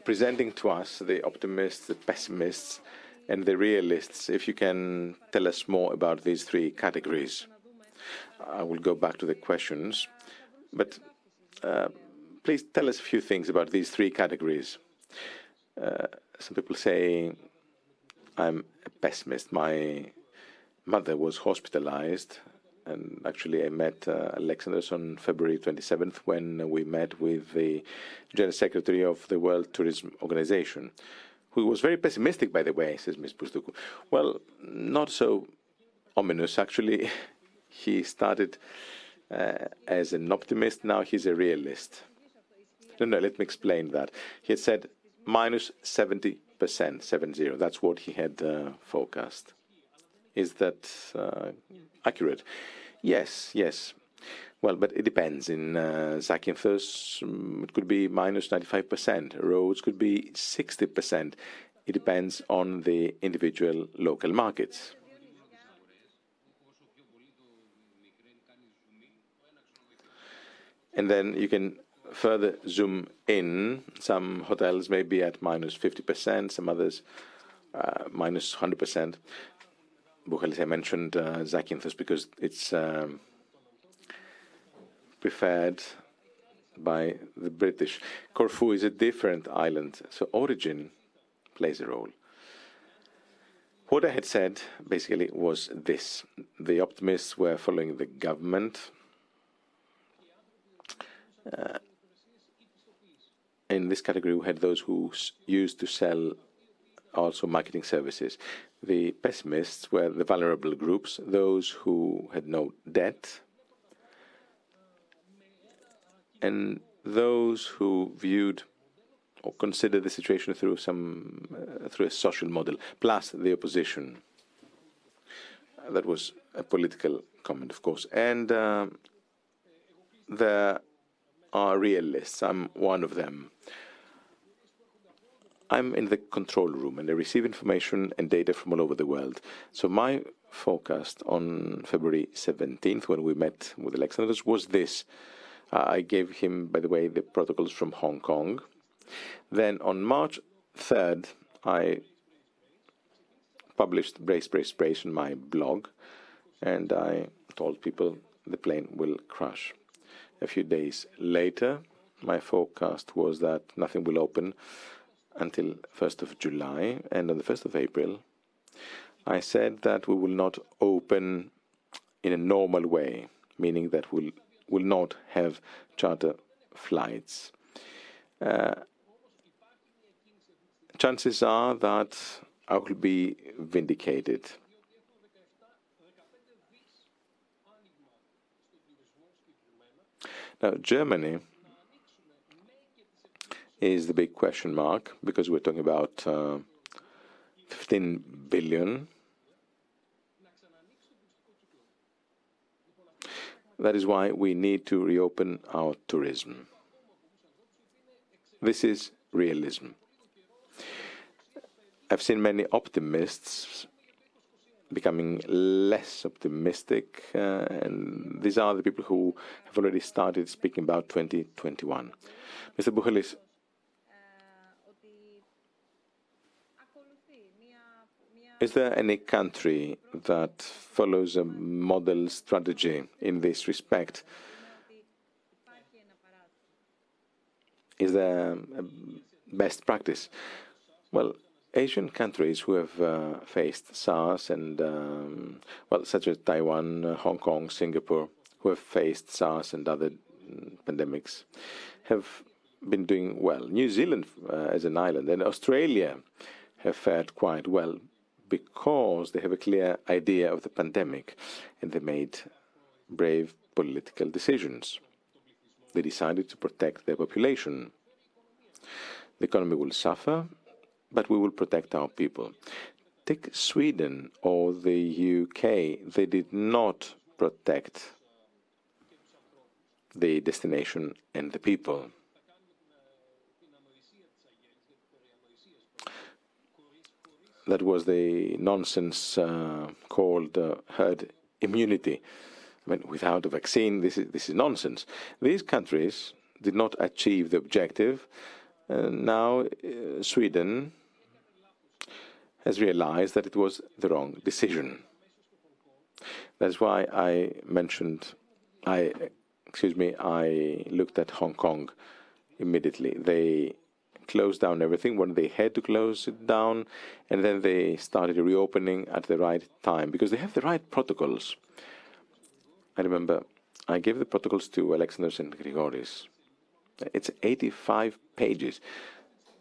presenting to us the optimists, the pessimists, and the realists. If you can tell us more about these three categories, I will go back to the questions. But uh, please tell us a few things about these three categories. Uh, some people say I'm a pessimist. My mother was hospitalized, and actually, I met uh, Alexandros on February 27th when we met with the General Secretary of the World Tourism Organization, who was very pessimistic, by the way, says Ms. Bousdoukou. Well, not so ominous, actually. he started uh, as an optimist, now he's a realist. No, no, let me explain that. He had said minus 70%, 70. That's what he had uh, forecast. Is that uh, accurate? Yes, yes. Well, but it depends. In uh, Zakynthos, um, it could be minus 95%. Rhodes could be 60%. It depends on the individual local markets. And then you can further zoom in. Some hotels may be at minus 50%, some others uh, minus 100%. Buhalis, I mentioned uh, Zakynthos because it's um, preferred by the British. Corfu is a different island, so origin plays a role. What I had said basically was this the optimists were following the government. Uh, in this category, we had those who used to sell also marketing services. The pessimists were the vulnerable groups, those who had no debt, and those who viewed or considered the situation through some uh, through a social model, plus the opposition. That was a political comment, of course, and uh, there are realists. I'm one of them. I'm in the control room and I receive information and data from all over the world. So my forecast on February 17th, when we met with Alexandros, was this. Uh, I gave him, by the way, the protocols from Hong Kong. Then on March 3rd, I published Brace, Brace, Brace on my blog, and I told people the plane will crash. A few days later, my forecast was that nothing will open until 1st of July, and on the 1st of April, I said that we will not open in a normal way, meaning that we will will not have charter flights. Uh, chances are that I will be vindicated. Now, Germany is the big question mark because we're talking about uh, 15 billion. That is why we need to reopen our tourism. This is realism. I've seen many optimists becoming less optimistic, uh, and these are the people who have already started speaking about 2021. Mr. Buhalis, is there any country that follows a model strategy in this respect? Is there a best practice? Well, Asian countries who have uh, faced SARS and, um, well, such as Taiwan, Hong Kong, Singapore, who have faced SARS and other mm, pandemics, have been doing well. New Zealand uh, as an island and Australia have fared quite well because they have a clear idea of the pandemic and they made brave political decisions. They decided to protect their population. The economy will suffer, but we will protect our people. Take Sweden or the UK, they did not protect the destination and the people. That was the nonsense uh, called uh, herd immunity. I mean, without a vaccine, this is, this is nonsense. These countries did not achieve the objective. And now, uh, Sweden has realized that it was the wrong decision. That's why I mentioned, I, excuse me, I looked at Hong Kong immediately. They closed down everything when they had to close it down, and then they started reopening at the right time because they have the right protocols. I remember I gave the protocols to Alexandros and Grigoris. It's 85 pages,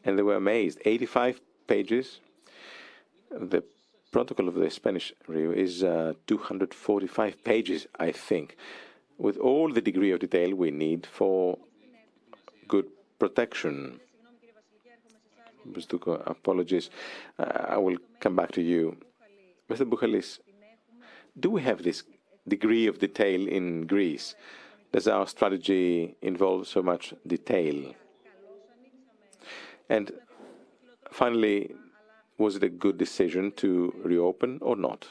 and they were amazed. 85 pages. The protocol of the Spanish Rio is uh, 245 pages, I think, with all the degree of detail we need for good protection. Bousdoukou, apologies. Uh, I will come back to you. Mr. Buhalis, do we have this degree of detail in Greece? Does our strategy involve so much detail? And finally, was it a good decision to reopen or not?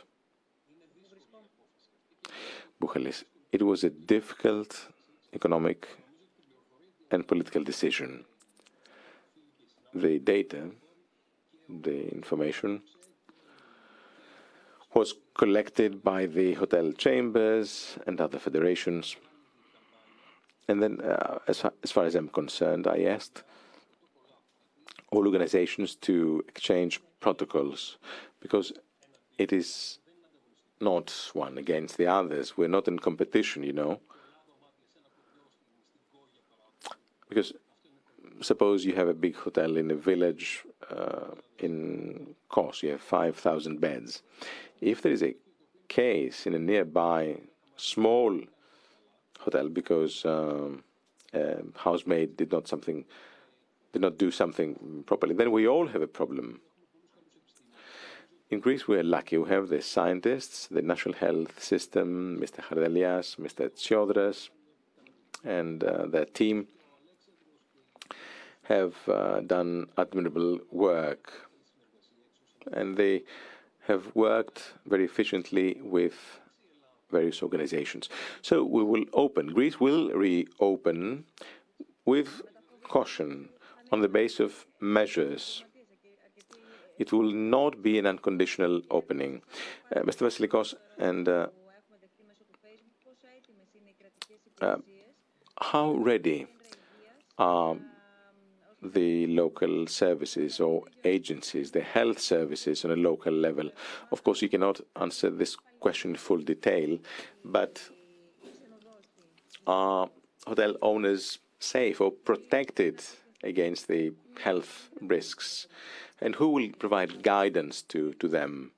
Buhalis, it was a difficult economic and political decision. The data, the information, was collected by the hotel chambers and other federations. And then, uh, as, far, as far as I'm concerned, I asked all organizations to exchange protocols because it is not one against the others. We're not in competition, you know. Because suppose you have a big hotel in a village uh, in Kos, you have 5,000 beds. If there is a case in a nearby small hotel because um, a housemaid did not something did not do something properly, then we all have a problem. In Greece, we are lucky. We have the scientists, the national health system, Mr. Hardalias, Mr. Tsiodras, and uh, their team have uh, done admirable work. And they have worked very efficiently with various organizations. So we will open, Greece will reopen with caution on the basis of measures. It will not be an unconditional opening. Uh, Mr. Vasilikos, and uh, uh, how ready are the local services or agencies, the health services on a local level? Of course, you cannot answer this question in full detail, but are hotel owners safe or protected against the health risks? And who will provide guidance to, to them?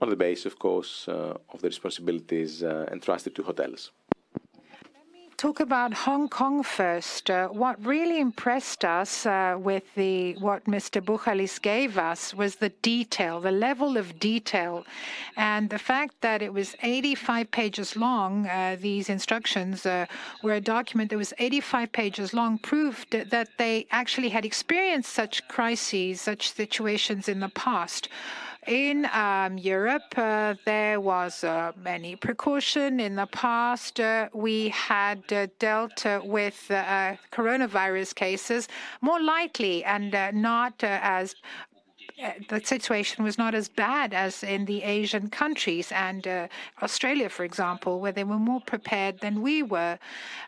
On the basis, of course, uh, of the responsibilities uh, entrusted to hotels talk about Hong Kong first. Uh, what really impressed us uh, with the what Mr. Buhalis gave us was the detail, the level of detail, and the fact that it was 85 pages long. Uh, these instructions uh, were a document that was 85 pages long, proved that they actually had experienced such crises, such situations in the past. In um, Europe, uh, there was uh, many precaution. In the past, uh, we had dealt with coronavirus cases more lightly and not as the situation was not as bad as in the Asian countries and uh, Australia, for example, where they were more prepared than we were.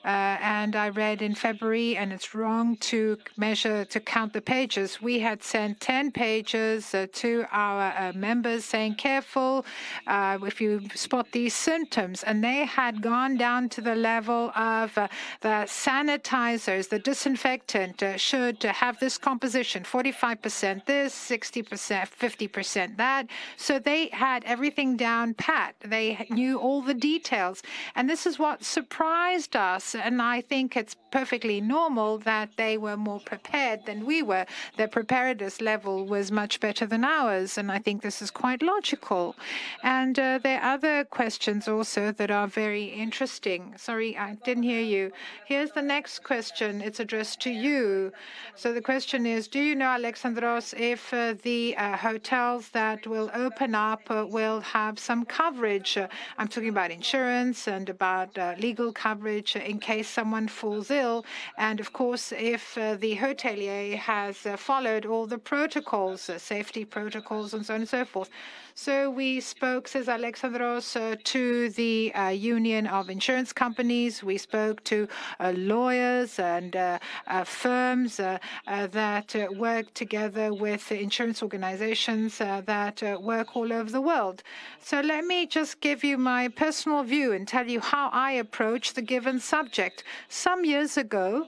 Uh, and I read in February, and it's wrong to measure, to count the pages. We had sent 10 pages uh, to our uh, members saying, careful uh, if you spot these symptoms. And they had gone down to the level of uh, the sanitizers, the disinfectant should have this composition 45% this, 60 percent 50% that. So they had everything down pat. They knew all the details. And this is what surprised us. And I think it's perfectly normal that they were more prepared than we were. Their preparedness level was much better than ours. And I think this is quite logical. And uh, there are other questions also that are very interesting. Sorry, I didn't hear you. Here's the next question. It's addressed to you. So the question is Do you know, Alexandros, if uh, the uh, hotels that will open up uh, will have some coverage. I'm talking about insurance and about uh, legal coverage in case someone falls ill. And of course, if uh, the hotelier has uh, followed all the protocols, safety protocols, and so on and so forth. So we spoke, says Alexandros, uh, to the uh, Union of Insurance Companies. We spoke to uh, lawyers and uh, uh, firms uh, that work together with insurance organizations that work all over the world. So let me just give you my personal view and tell you how I approach the given subject. Some years ago,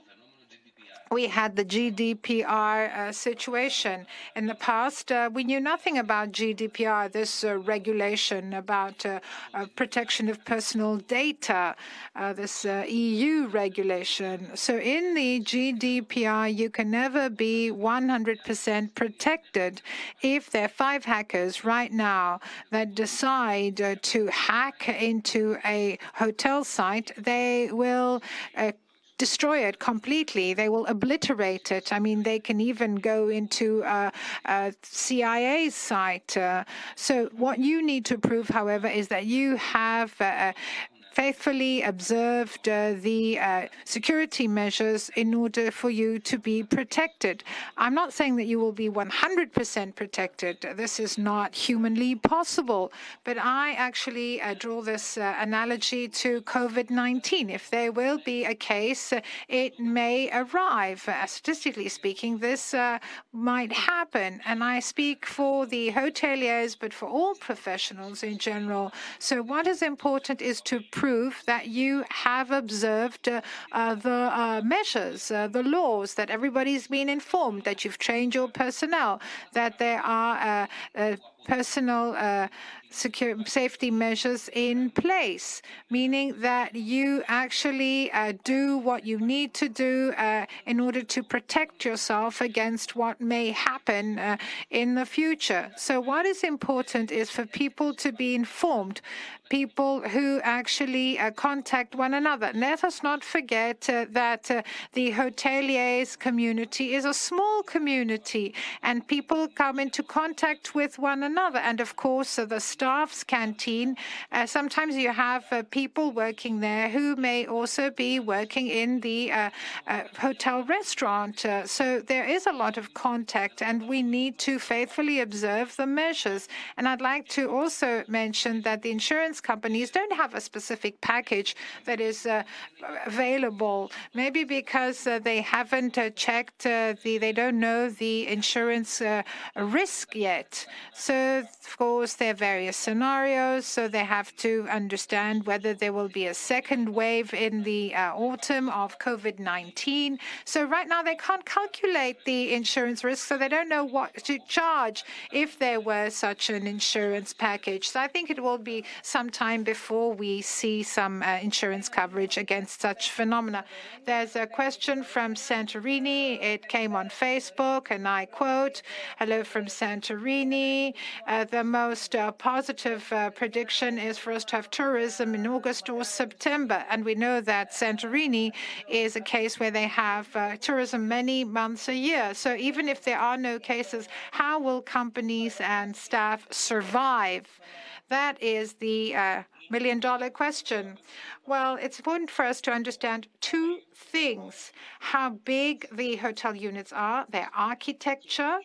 we had the GDPR uh, situation. In the past, uh, we knew nothing about GDPR, this uh, regulation about uh, uh, protection of personal data, uh, this EU regulation. So in the GDPR, you can never be 100% protected. If there are five hackers right now that decide to hack into a hotel site, they will destroy it completely. They will obliterate it. I mean, they can even go into a, CIA site. Uh, so, what you need to prove, however, is that you have uh, faithfully observed uh, the uh, security measures in order for you to be protected. I'm not saying that you will be 100% protected. This is not humanly possible. But I actually uh, draw this uh, analogy to COVID 19. If there will be a case, it may arrive. Uh, statistically speaking, this uh, might happen. And I speak for the hoteliers, but for all professionals in general. So, what is important is to prove that you have observed uh, uh, the uh, measures, the laws, that everybody's been informed, that you've trained your personnel, that there are personal uh, secure, safety measures in place, meaning that you actually uh, do what you need to do uh, in order to protect yourself against what may happen in the future. So, what is important is for people to be informed people who actually uh, contact one another. Let us not forget uh, that uh, the hoteliers community is a small community and people come into contact with one another. And of course, the staff's canteen, sometimes you have people working there who may also be working in the hotel restaurant. so there is a lot of contact and we need to faithfully observe the measures. And I'd like to also mention that the insurance companies don't have a specific package that is uh, available. Maybe because uh, they haven't uh, checked uh, the, they don't know the insurance uh, risk yet. So, of course, are various scenarios. So they have to understand whether there will be a second wave in the uh, autumn of COVID 19. So, right now, they can't calculate the insurance risk. So, they don't know what to charge if there were such an insurance package. So, I think it will be some some time before we see some uh, insurance coverage against such phenomena. There's a question from Santorini. It came on Facebook, and I quote Hello from Santorini. Uh, the most uh, positive uh, prediction is for us to have tourism in August or September. And we know that Santorini is a case where they have uh, tourism many months a year. So even if there are no cases, how will companies and staff survive? That is the uh, million dollar question. Well, it's important for us to understand two things how big the hotel units are, their architecture,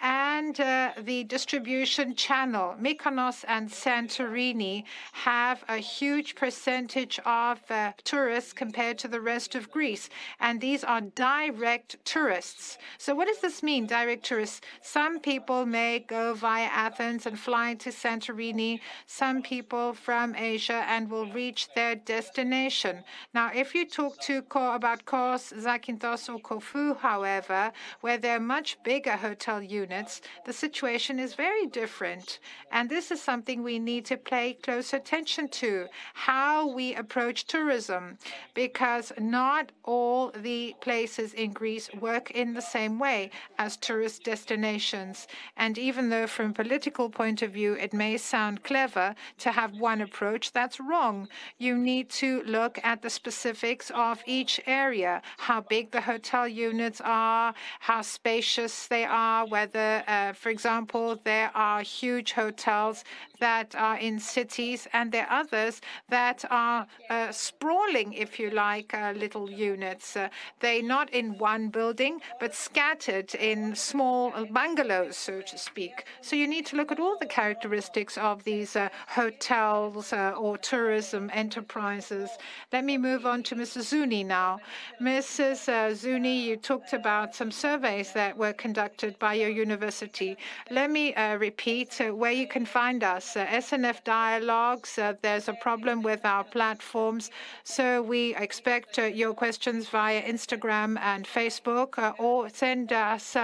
and uh, the distribution channel. Mykonos and Santorini have a huge percentage of uh, tourists compared to the rest of Greece, and these are direct tourists. So, what does this mean, direct tourists? Some people may go via Athens and fly to Santorini, some people from Asia and will reach their destination. Now, if you talk to about Kos, Zakynthos, or Corfu, however, where they're much bigger hotel units, units, the situation is very different. And this is something we need to pay close attention to how we approach tourism, because not all the places in Greece work in the same way as tourist destinations. And even though, from a political point of view, it may sound clever to have one approach, that's wrong. You need to look at the specifics of each area, how big the hotel units are, how spacious they are, whether, Uh, for example, there are huge hotels that are in cities and there are others that are uh, sprawling, if you like, uh, little units. Uh, they're not in one building, but scattered in small bungalows, so to speak. So you need to look at all the characteristics of these uh, hotels uh, or tourism enterprises. Let me move on to Mrs. Zouni now. Mrs. Uh, Zouni, you talked about some surveys that were conducted by your university. Let me uh, repeat uh, where you can find us. Uh, SNF Dialogues, uh, there's a problem with our platforms, so we expect uh, your questions via Instagram and Facebook, uh, or send us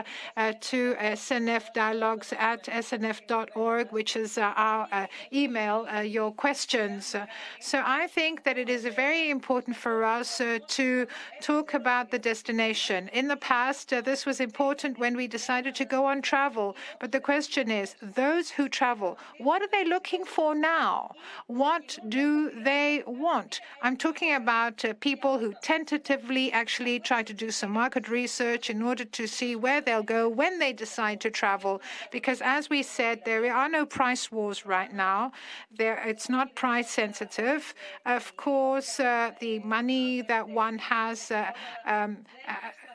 to SNF Dialogues at snf.org, which is our email, your questions. So I think that it is very important for us to talk about the destination. In the past, this was important when we decided to go on travel. But the question is those who travel, what are they looking for now? What do they want? I'm talking about uh, people who tentatively actually try to do some market research in order to see where they'll go when they decide to travel. Because as we said, there are no price wars right now. There, it's not price sensitive. Of course, uh, the money that one has uh, um,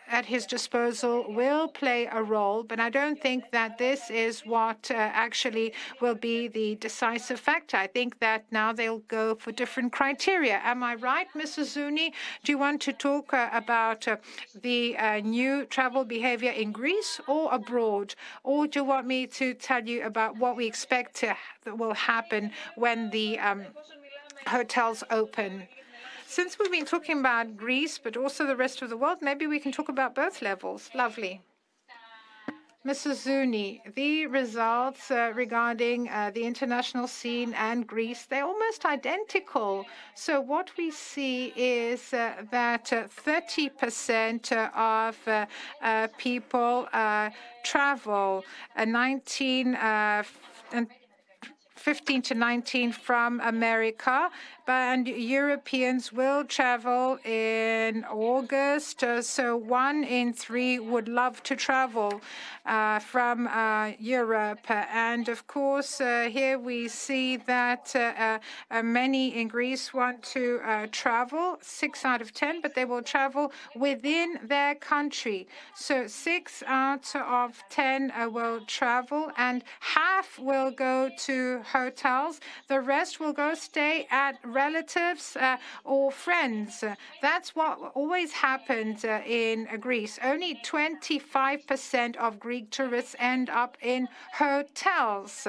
at his disposal will play a role, but I don't think that this is what uh, actually will be the decisive factor. I think that now they'll go for different criteria. Am I right, Mrs. Zouni? Do you want to talk uh, about uh, the new travel behavior in Greece or abroad? Or do you want me to tell you about what we expect to, that will happen when the um, hotels open? Since we've been talking about Greece, but also the rest of the world, maybe we can talk about both levels. Lovely. Mrs. Zouni, the results uh, regarding uh, the international scene and Greece, they're almost identical. So what we see is uh, that uh, 30% uh, of uh, people travel, 19 and 15 to 19 from America, and Europeans will travel in August. Uh, so one in three would love to travel uh, from uh, Europe. And of course, uh, here we see that uh, many in Greece want to travel, six out of 10, but they will travel within their country. So six out of 10 will travel, and half will go to hotels. The rest will go stay at relatives uh, or friends. That's what always happened uh, in Greece. Only 25% of Greek tourists end up in hotels.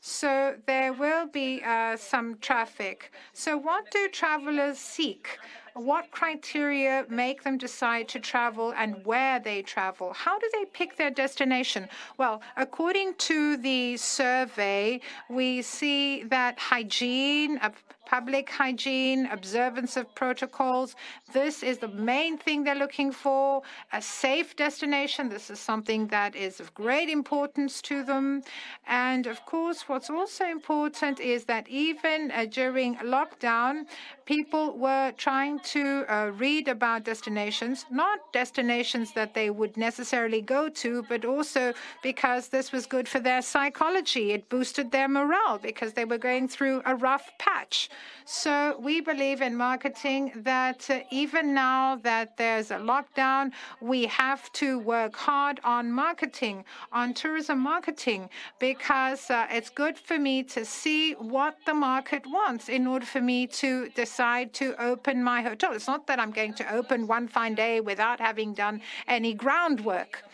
So there will be uh, some traffic. So what do travelers seek? What criteria make them decide to travel and where they travel? How do they pick their destination? Well, according to the survey, we see that hygiene, public hygiene, observance of protocols. This is the main thing they're looking for. A safe destination. This is something that is of great importance to them. And of course, what's also important is that even uh, during lockdown, people were trying to uh, read about destinations, not destinations that they would necessarily go to, but also because this was good for their psychology. It boosted their morale because they were going through a rough patch. So we believe in marketing that uh, even now that there's a lockdown, we have to work hard on marketing, on tourism marketing, because uh, it's good for me to see what the market wants in order for me to decide to open my hotel. It's not that I'm going to open one fine day without having done any groundwork.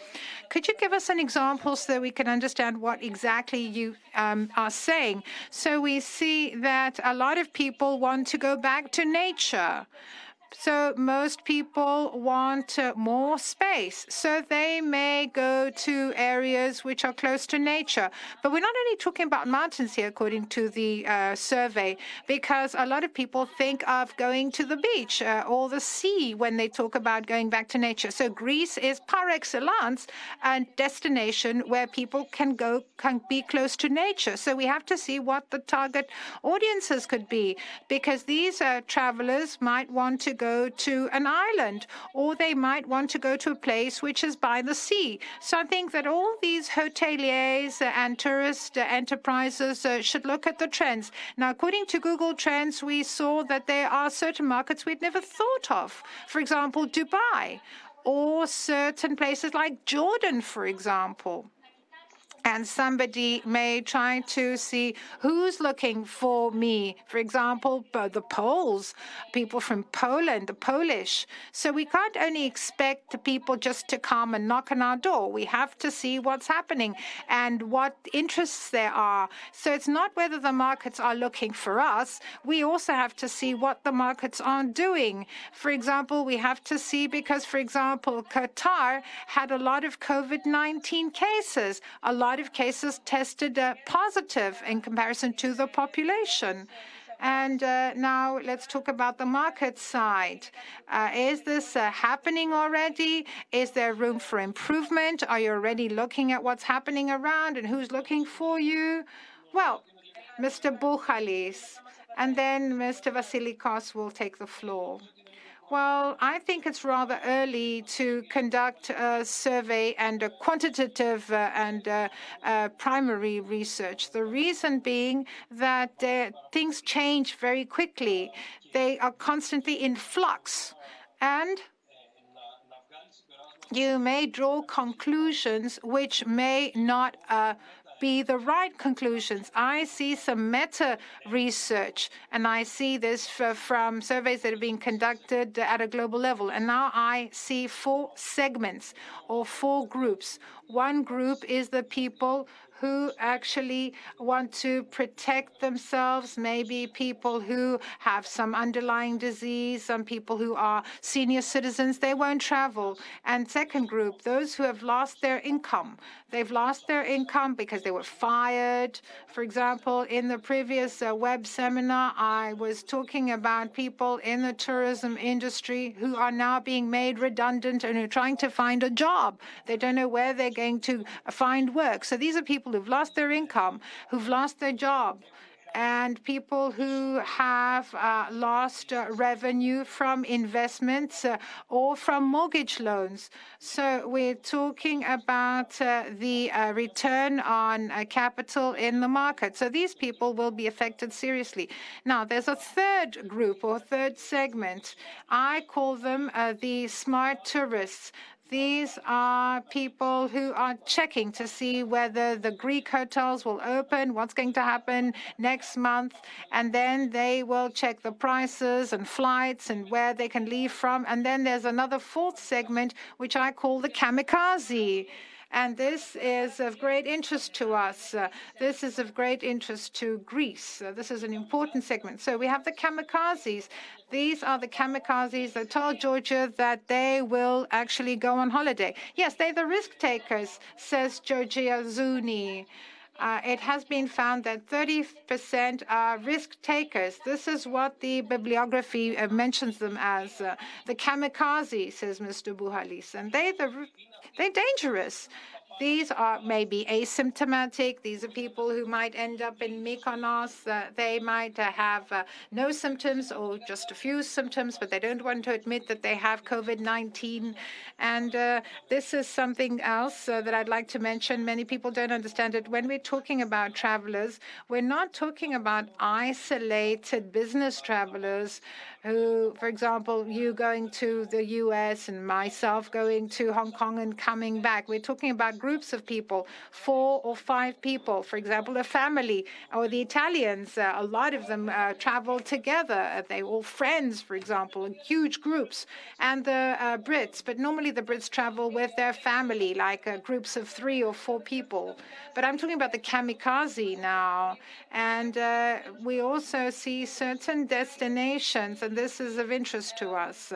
Could you give us an example so that we can understand what exactly you um, are saying? So we see that a lot of people want to go back to nature So most people want more space. So they may go to areas which are close to nature. But we're not only talking about mountains here, according to the uh, survey, because a lot of people think of going to the beach uh, or the sea when they talk about going back to nature. So Greece is par excellence a destination where people can go, can be close to nature. So we have to see what the target audiences could be, because these uh, travelers might want to go to an island, or they might want to go to a place which is by the sea. So I think that all these hoteliers and tourist enterprises uh, should look at the trends. Now, according to Google Trends, we saw that there are certain markets we'd never thought of. For example, Dubai, or certain places like Jordan, for example and somebody may try to see who's looking for me. For example, the Poles, people from Poland, the Polish. So we can't only expect the people just to come and knock on our door. We have to see what's happening and what interests there are. So it's not whether the markets are looking for us. We also have to see what the markets are doing. For example, we have to see because, for example, Qatar had a lot of COVID 19 cases, a lot lot of cases tested uh, positive in comparison to the population. And uh, now let's talk about the market side. Uh, is this uh, happening already? Is there room for improvement? Are you already looking at what's happening around and who's looking for you? Well, Mr. Buhalis, and then Mr. Vasilikos will take the floor. Well, I think it's rather early to conduct a survey and a quantitative uh, and uh, uh, primary research. The reason being that uh, things change very quickly. They are constantly in flux. And you may draw conclusions which may not uh, be the right conclusions. I see some meta research, and I see this from surveys that are being conducted at a global level. And now I see four segments or four groups. One group is the people who actually want to protect themselves, maybe people who have some underlying disease, some people who are senior citizens, they won't travel. And second group, those who have lost their income. They've lost their income because they were fired. For example, in the previous uh, web seminar, I was talking about people in the tourism industry who are now being made redundant and who are trying to find a job. They don't know where they're going to find work. So these are people people who've lost their income, who've lost their job, and people who have uh, lost uh, revenue from investments uh, or from mortgage loans. So we're talking about uh, the uh, return on uh, capital in the market. So these people will be affected seriously. Now, there's a third group or third segment. I call them the smart tourists. These are people who are checking to see whether the Greek hotels will open, what's going to happen next month, and then they will check the prices and flights and where they can leave from. And then there's another fourth segment, which I call the kamikaze. And this is of great interest to us. Uh, this is of great interest to Greece. Uh, this is an important segment. So we have the kamikazes. These are the kamikazes that told Georgia that they will actually go on holiday. Yes, they're the risk takers, says Georgia Zouni. Uh, it has been found that 30% are risk takers. This is what the bibliography uh, mentions them as. Uh, the kamikaze, says Mr. Buhalis. And they the they're dangerous. These are maybe asymptomatic. These are people who might end up in Mykonos. Uh, they might uh, have uh, no symptoms or just a few symptoms, but they don't want to admit that they have COVID 19. And uh, this is something else uh, that I'd like to mention. Many people don't understand it. When we're talking about travelers, we're not talking about isolated business travelers who, for example, you going to the US and myself going to Hong Kong and coming back. We're talking about groups of people, four or five people, for example, a family, or the Italians, uh, a lot of them uh, travel together. They all friends, for example, in huge groups, and the uh, Brits. But normally the Brits travel with their family, like uh, groups of three or four people. But I'm talking about the kamikaze now, and uh, we also see certain destinations, and this is of interest to us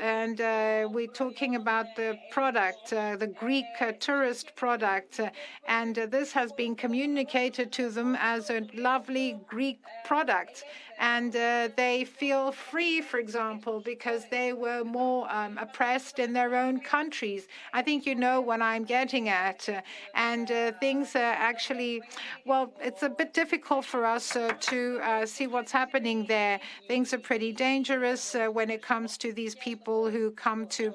and uh, we're talking about the product, uh, the Greek uh, tourist product, uh, and uh, this has been communicated to them as a lovely Greek product. And uh, they feel free, for example, because they were more um, oppressed in their own countries. I think you know what I'm getting at. and things are actually, well, it's a bit difficult for us to see what's happening there. Things are pretty dangerous when it comes to these people who come to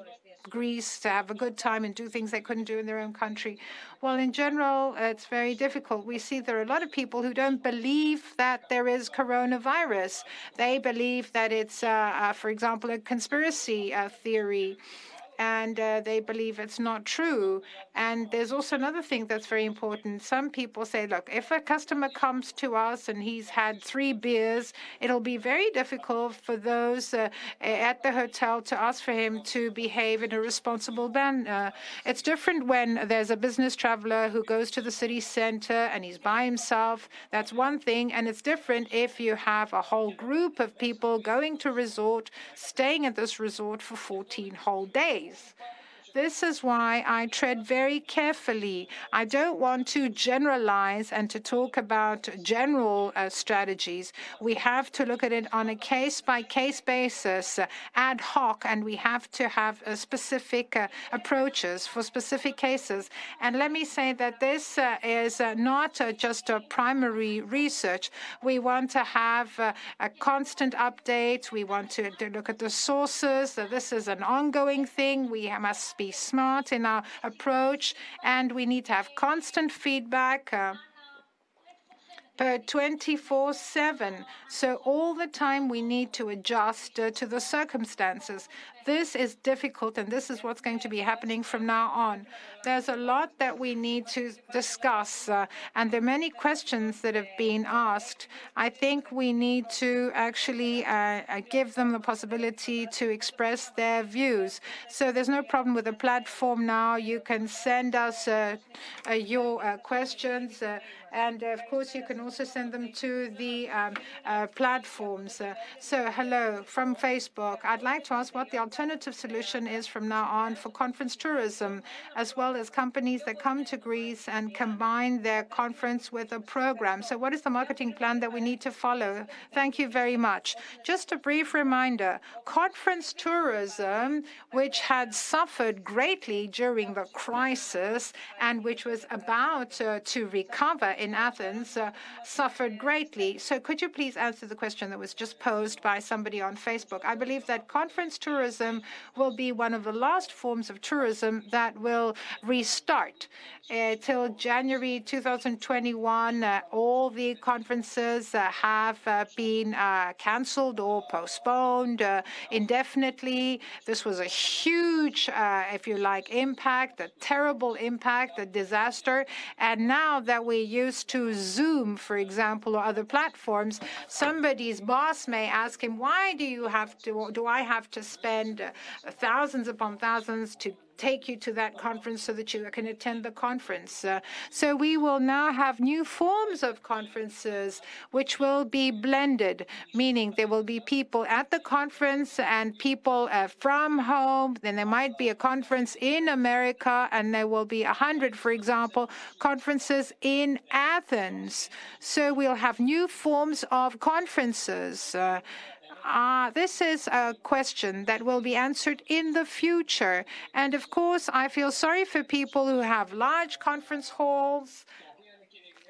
Greece to have a good time and do things they couldn't do in their own country. Well, in general, it's very difficult. We see there are a lot of people who don't believe that there is coronavirus. They believe that it's, uh, uh, for example, a conspiracy uh, theory and uh, they believe it's not true. And there's also another thing that's very important. Some people say, look, if a customer comes to us and he's had three beers, it'll be very difficult for those uh, at the hotel to ask for him to behave in a responsible manner. It's different when there's a business traveler who goes to the city center and he's by himself. That's one thing. And it's different if you have a whole group of people going to resort, staying at this resort for 14 whole days days. This is why I tread very carefully. I don't want to generalize and to talk about general uh, strategies. We have to look at it on a case by case basis, uh, ad hoc, and we have to have uh, specific uh, approaches for specific cases. And let me say that this uh, is uh, not just a primary research. We want to have a constant update. We want to, to look at the sources. this is an ongoing thing. We must be smart in our approach, and we need to have constant feedback. Uh, per 24 7. So, all the time we need to adjust uh, to the circumstances. This is difficult, and this is what's going to be happening from now on. There's a lot that we need to discuss, uh, and there are many questions that have been asked. I think we need to actually uh, uh give them the possibility to express their views. So there's no problem with the platform now. You can send us uh, uh, your questions. and of course, you can also send them to the um, platforms. so, hello from Facebook. I'd like to ask what the alternative solution is from now on for conference tourism, as well as companies that come to Greece and combine their conference with a program. So, what is the marketing plan that we need to follow? Thank you very much. Just a brief reminder conference tourism, which had suffered greatly during the crisis and which was about uh, to recover in Athens, uh, suffered greatly. So, could you please answer the question that was just posed by somebody on Facebook? I believe that conference tourism will be one of the last forms of tourism that will restart. Uh, till January 2021, uh, all the conferences uh, have uh, been uh, cancelled or postponed uh, indefinitely. This was a huge, if you like, impact, a terrible impact, a disaster. And now that we're used to Zoom, for example, or other platforms, somebody's boss may ask him, "Why do you have to? Do I have to spend?" Thousands upon thousands to take you to that conference so that you can attend the conference. Uh, so we will now have new forms of conferences which will be blended, meaning there will be people at the conference and people uh, from home. Then there might be a conference in America, and there will be a hundred, for example, conferences in Athens. So we'll have new forms of conferences. Uh, uh, this is a question that will be answered in the future. And of course, I feel sorry for people who have large conference halls.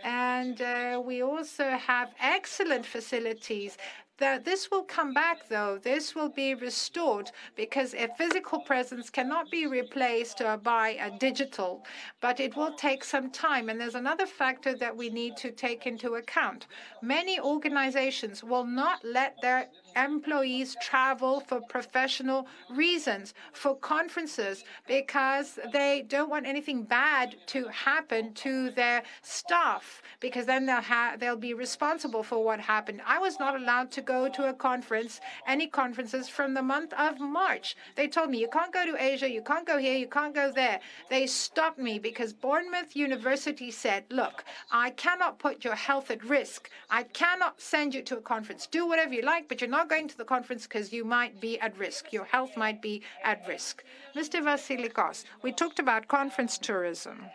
And uh, we also have excellent facilities that this will come back, though. This will be restored because a physical presence cannot be replaced by a digital, but it will take some time. And there's another factor that we need to take into account. Many organizations will not let their employees travel for professional reasons, for conferences, because they don't want anything bad to happen to their staff, because then they'll they'll be responsible for what happened. I was not allowed to go to a conference, any conferences from the month of March. They told me you can't go to Asia, you can't go here, you can't go there. They stopped me because Bournemouth University said, "Look, I cannot put your health at risk. I cannot send you to a conference. Do whatever you like, but you're not going to the conference because you might be at risk. Your health might be at risk." Mr. Vasilikos, we talked about conference tourism.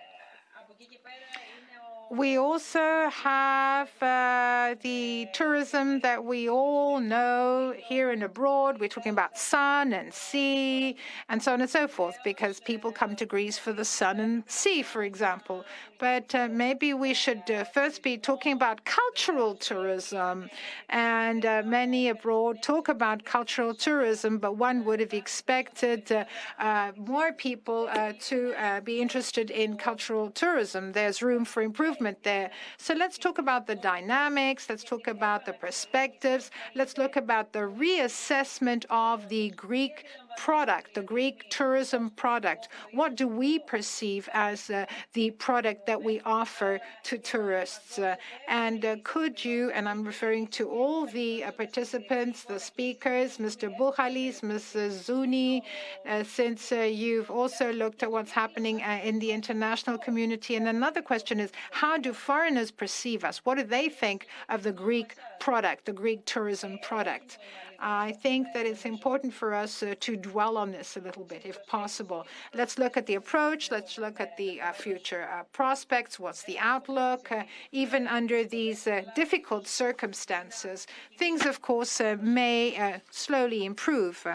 We also have uh, the tourism that we all know here and abroad. We're talking about sun and sea and so on and so forth, because people come to Greece for the sun and sea, for example. But uh, maybe we should uh, first be talking about cultural tourism. And uh, many abroad talk about cultural tourism, but one would have expected uh, uh, more people to be interested in cultural tourism. There's room for improvement there. So let's talk about the dynamics. Let's talk about the perspectives. Let's look about the reassessment of the Greek product, the Greek tourism product? What do we perceive as uh, the product that we offer to tourists? Uh, and uh, could you, and I'm referring to all the uh, participants, the speakers, Mr. Buhalis, Mrs. Zouni, uh, since uh, you've also looked at what's happening in the international community. And another question is, how do foreigners perceive us? What do they think of the Greek product, the Greek tourism product? I think that it's important for us uh, to dwell on this a little bit, if possible. Let's look at the approach. Let's look at the uh, future uh, prospects. What's the outlook? Uh, even under these uh, difficult circumstances, things, of course, uh, may slowly improve.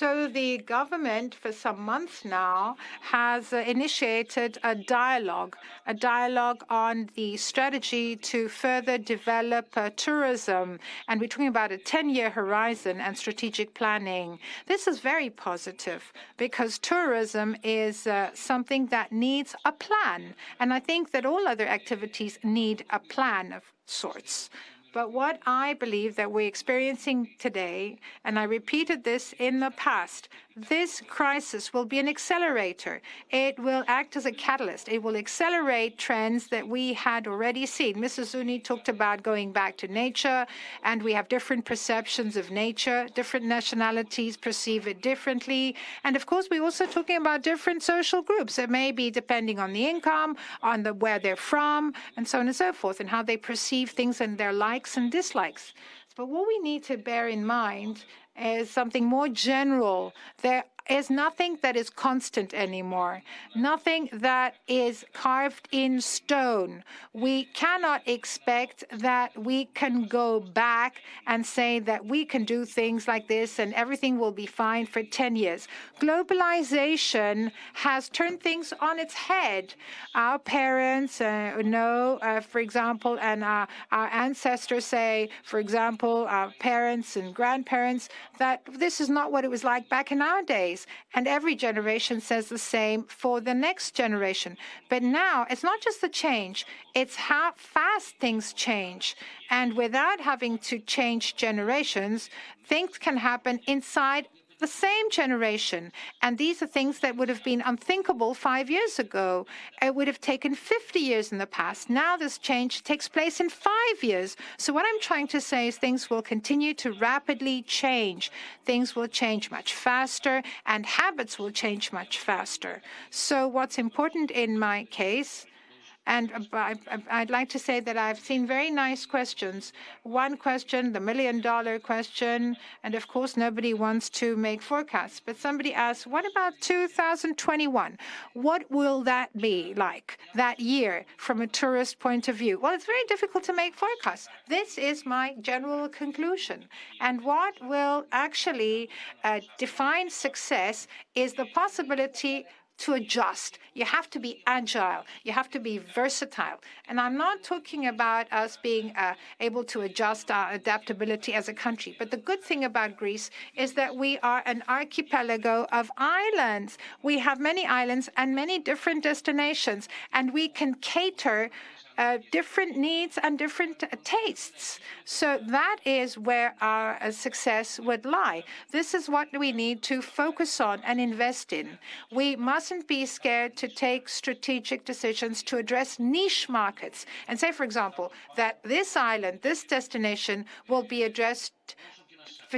So the government, for some months now, has uh, initiated a dialogue, a dialogue on the strategy to further develop uh, tourism. And we're talking about a 10-year horizon and strategic planning. This is very positive because tourism is uh, something that needs a plan. And I think that all other activities need a plan of sorts. But what I believe that we're experiencing today, and I repeated this in the past, this crisis will be an accelerator. It will act as a catalyst. It will accelerate trends that we had already seen. Mrs. Zouni talked about going back to nature, and we have different perceptions of nature. Different nationalities perceive it differently. And of course, we're also talking about different social groups. It may be depending on the income, on the where they're from, and so on and so forth, and how they perceive things and their likes and dislikes. But what we need to bear in mind is something more general. There is nothing that is constant anymore, nothing that is carved in stone. We cannot expect that we can go back and say that we can do things like this and everything will be fine for 10 years. Globalization has turned things on its head. Our parents uh, know, uh, for example, and our, our ancestors say, for example, our parents and grandparents, that this is not what it was like back in our days. And every generation says the same for the next generation. But now it's not just the change, it's how fast things change. And without having to change generations, things can happen inside the same generation. And these are things that would have been unthinkable five years ago. It would have taken 50 years in the past. Now this change takes place in five years. So what I'm trying to say is things will continue to rapidly change. Things will change much faster and habits will change much faster. So what's important in my case and I'd like to say that I've seen very nice questions. One question, the million dollar question, and of course, nobody wants to make forecasts. But somebody asked, what about 2021? What will that be like that year from a tourist point of view? Well, it's very difficult to make forecasts. This is my general conclusion. And what will actually uh, define success is the possibility to adjust. You have to be agile. You have to be versatile. And I'm not talking about us being uh, able to adjust our adaptability as a country. But the good thing about Greece is that we are an archipelago of islands. We have many islands and many different destinations, and we can cater uh, different needs and different tastes. So that is where our uh, success would lie. This is what we need to focus on and invest in. We mustn't be scared to take strategic decisions to address niche markets and say, for example, that this island, this destination will be addressed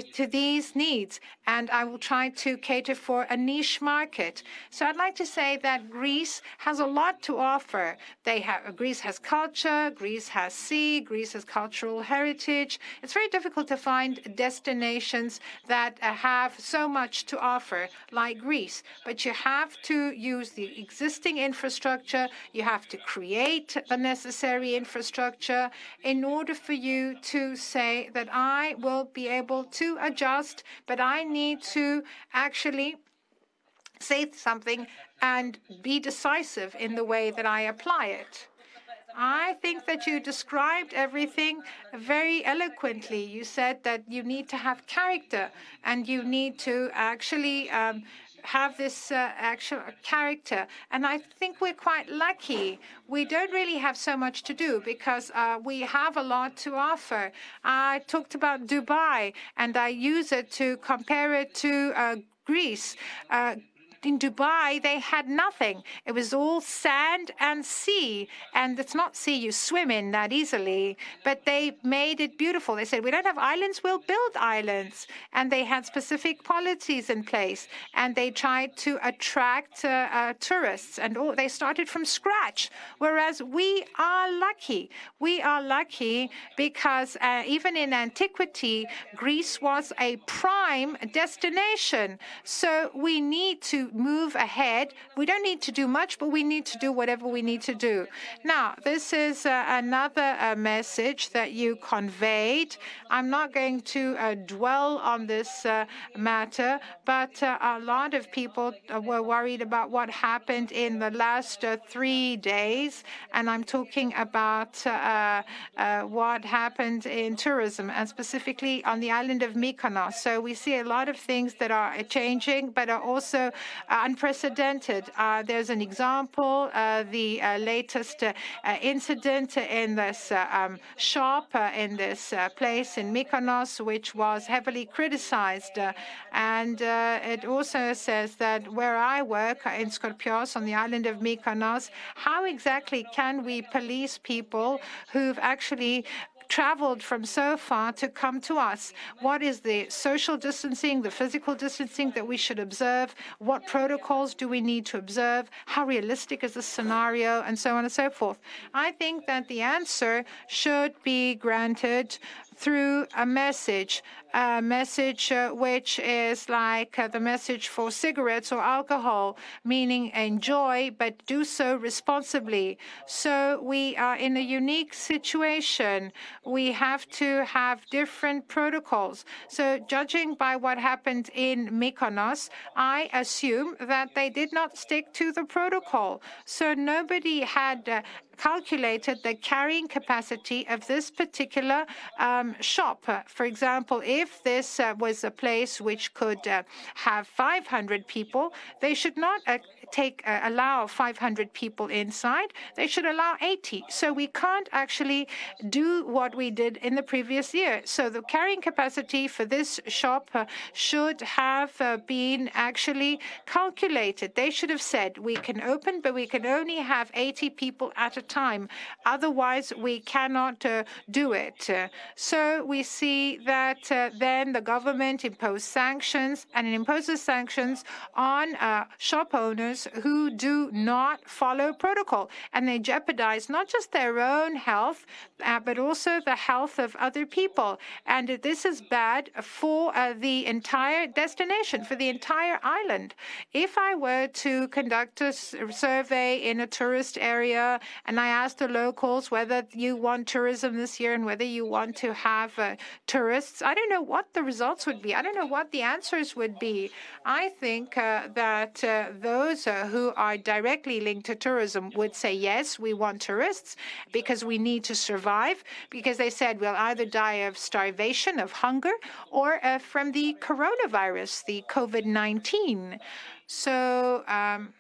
to these needs, and I will try to cater for a niche market. So I'd like to say that Greece has a lot to offer. They have Greece has culture, Greece has sea, Greece has cultural heritage. It's very difficult to find destinations that uh, have so much to offer like Greece. But you have to use the existing infrastructure. You have to create the necessary infrastructure in order for you to say that I will be able to adjust, but I need to actually say something and be decisive in the way that I apply it. I think that you described everything very eloquently. You said that you need to have character and you need to actually um, have this uh, actual character. And I think we're quite lucky. We don't really have so much to do because uh, we have a lot to offer. I talked about Dubai and I use it to compare it to uh, Greece. In Dubai, they had nothing. It was all sand and sea. And it's not sea you swim in that easily, but they made it beautiful. They said, We don't have islands, we'll build islands. And they had specific policies in place. And they tried to attract uh, uh, tourists. And all, they started from scratch. Whereas we are lucky. We are lucky because uh, even in antiquity, Greece was a prime destination. So we need to move ahead. We don't need to do much, but we need to do whatever we need to do. Now, this is uh, another uh, message that you conveyed. I'm not going to uh, dwell on this uh, matter, but uh, a lot of people uh, were worried about what happened in the last three days, and I'm talking about what happened in tourism, and specifically on the island of Mykonos. So we see a lot of things that are changing, but are also unprecedented. Uh, there's an example, uh, the uh, latest incident in this um, shop in this place in Mykonos, which was heavily criticized. and it also says that where I work in Scorpios on the island of Mykonos, how exactly can we police people who've actually traveled from so far to come to us. What is the social distancing, the physical distancing that we should observe? What protocols do we need to observe? How realistic is the scenario? And so on and so forth. I think that the answer should be granted through a message, a message uh, which is like uh, the message for cigarettes or alcohol, meaning enjoy, but do so responsibly. So we are in a unique situation. We have to have different protocols. So judging by what happened in Mykonos, I assume that they did not stick to the protocol. So nobody had uh, calculated the carrying capacity of this particular um, shop. For example, if this uh, was a place which could uh, have 500 people, they should not uh, take allow 500 people inside. They should allow 80. So we can't actually do what we did in the previous year. So the carrying capacity for this shop should have been actually calculated. They should have said we can open, but we can only have 80 people at a time. Otherwise, we cannot uh, do it. So we see that uh, then the government imposed sanctions, and it imposes sanctions on uh, shop owners who do not follow protocol, and they jeopardize not just their own health, uh, but also the health of other people. And this is bad for uh, the entire destination, for the entire island. If I were to conduct a survey in a tourist area and I asked the locals whether you want tourism this year and whether you want to have uh, tourists. I don't know what the results would be. I don't know what the answers would be. I think uh, that uh, those uh, who are directly linked to tourism would say, yes, we want tourists because we need to survive, because they said we'll either die of starvation, of hunger, or uh, from the coronavirus, the COVID 19. So, um,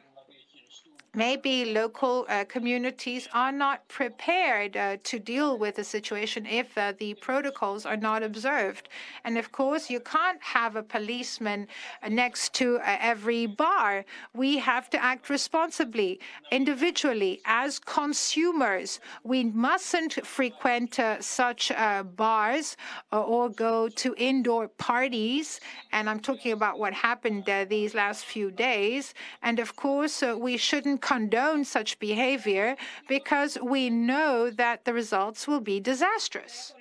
maybe local uh, communities are not prepared uh, to deal with the situation if uh, the protocols are not observed. And of course, you can't have a policeman next to uh, every bar. We have to act responsibly, individually, as consumers. We mustn't frequent uh, such uh, bars or go to indoor parties. And I'm talking about what happened these last few days. And of course, we shouldn't condone such behavior because we know that the results will be disastrous.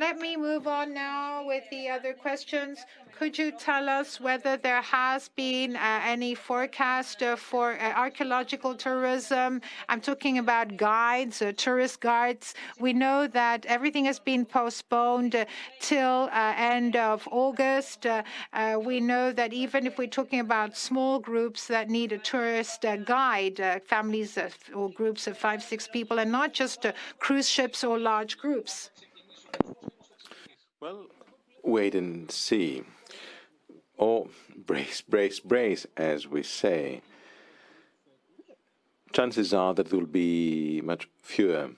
Let me move on now with the other questions. Could you tell us whether there has been uh, any forecast uh, for uh, archaeological tourism? I'm talking about guides, uh, tourist guides. We know that everything has been postponed uh, till uh, end of August. we know that even if we're talking about small groups that need a tourist guide, families or groups of five, six people, and not just cruise ships or large groups. Well, wait and see. Or brace, brace, brace, as we say. Chances are that there will be much fewer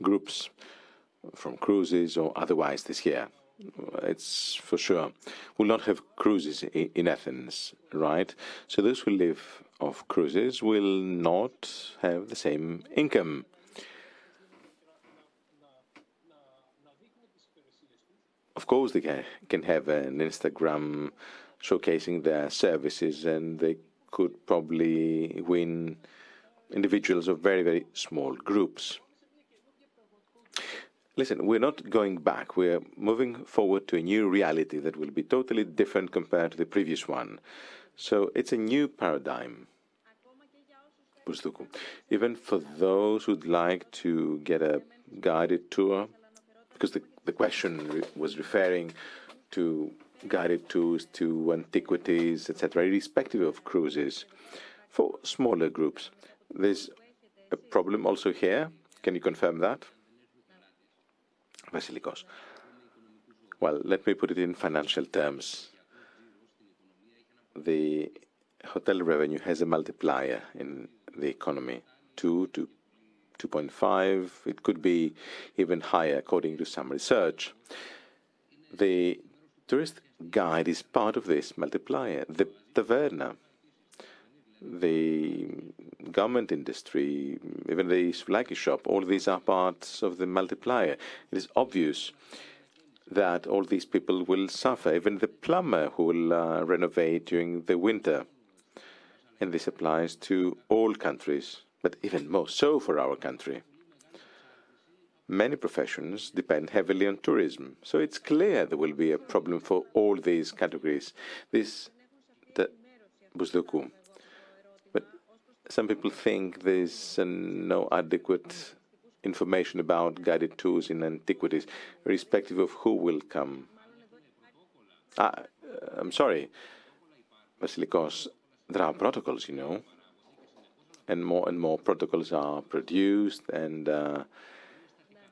groups from cruises or otherwise this year. It's for sure. We'll not have cruises in Athens, right? So those who live off cruises will not have the same income. Of course, they can, can have an Instagram showcasing their services, and they could probably win individuals of very, very small groups. Listen, we're not going back. We're moving forward to a new reality that will be totally different compared to the previous one. So it's a new paradigm. Even for those who'd like to get a guided tour, because the the question was referring to guided tours to antiquities, etc., irrespective of cruises. For smaller groups, there's a problem also here. Can you confirm that? Vasilikos. Well, let me put it in financial terms. The hotel revenue has a multiplier in the economy, 2 to 2.5. It could be even higher, according to some research. The tourist guide is part of this multiplier. The taverna, the government industry, even the souvlaki shop, all these are parts of the multiplier. It is obvious that all these people will suffer, even the plumber who will uh, renovate during the winter. And this applies to all countries but even more so for our country. Many professions depend heavily on tourism, so it's clear there will be a problem for all these categories. This, the Bousdoukou. But some people think there's uh, no adequate information about guided tours in antiquities, irrespective of who will come. Ah, I'm sorry, Vasilikos, there are protocols, you know and more and more protocols are produced and uh,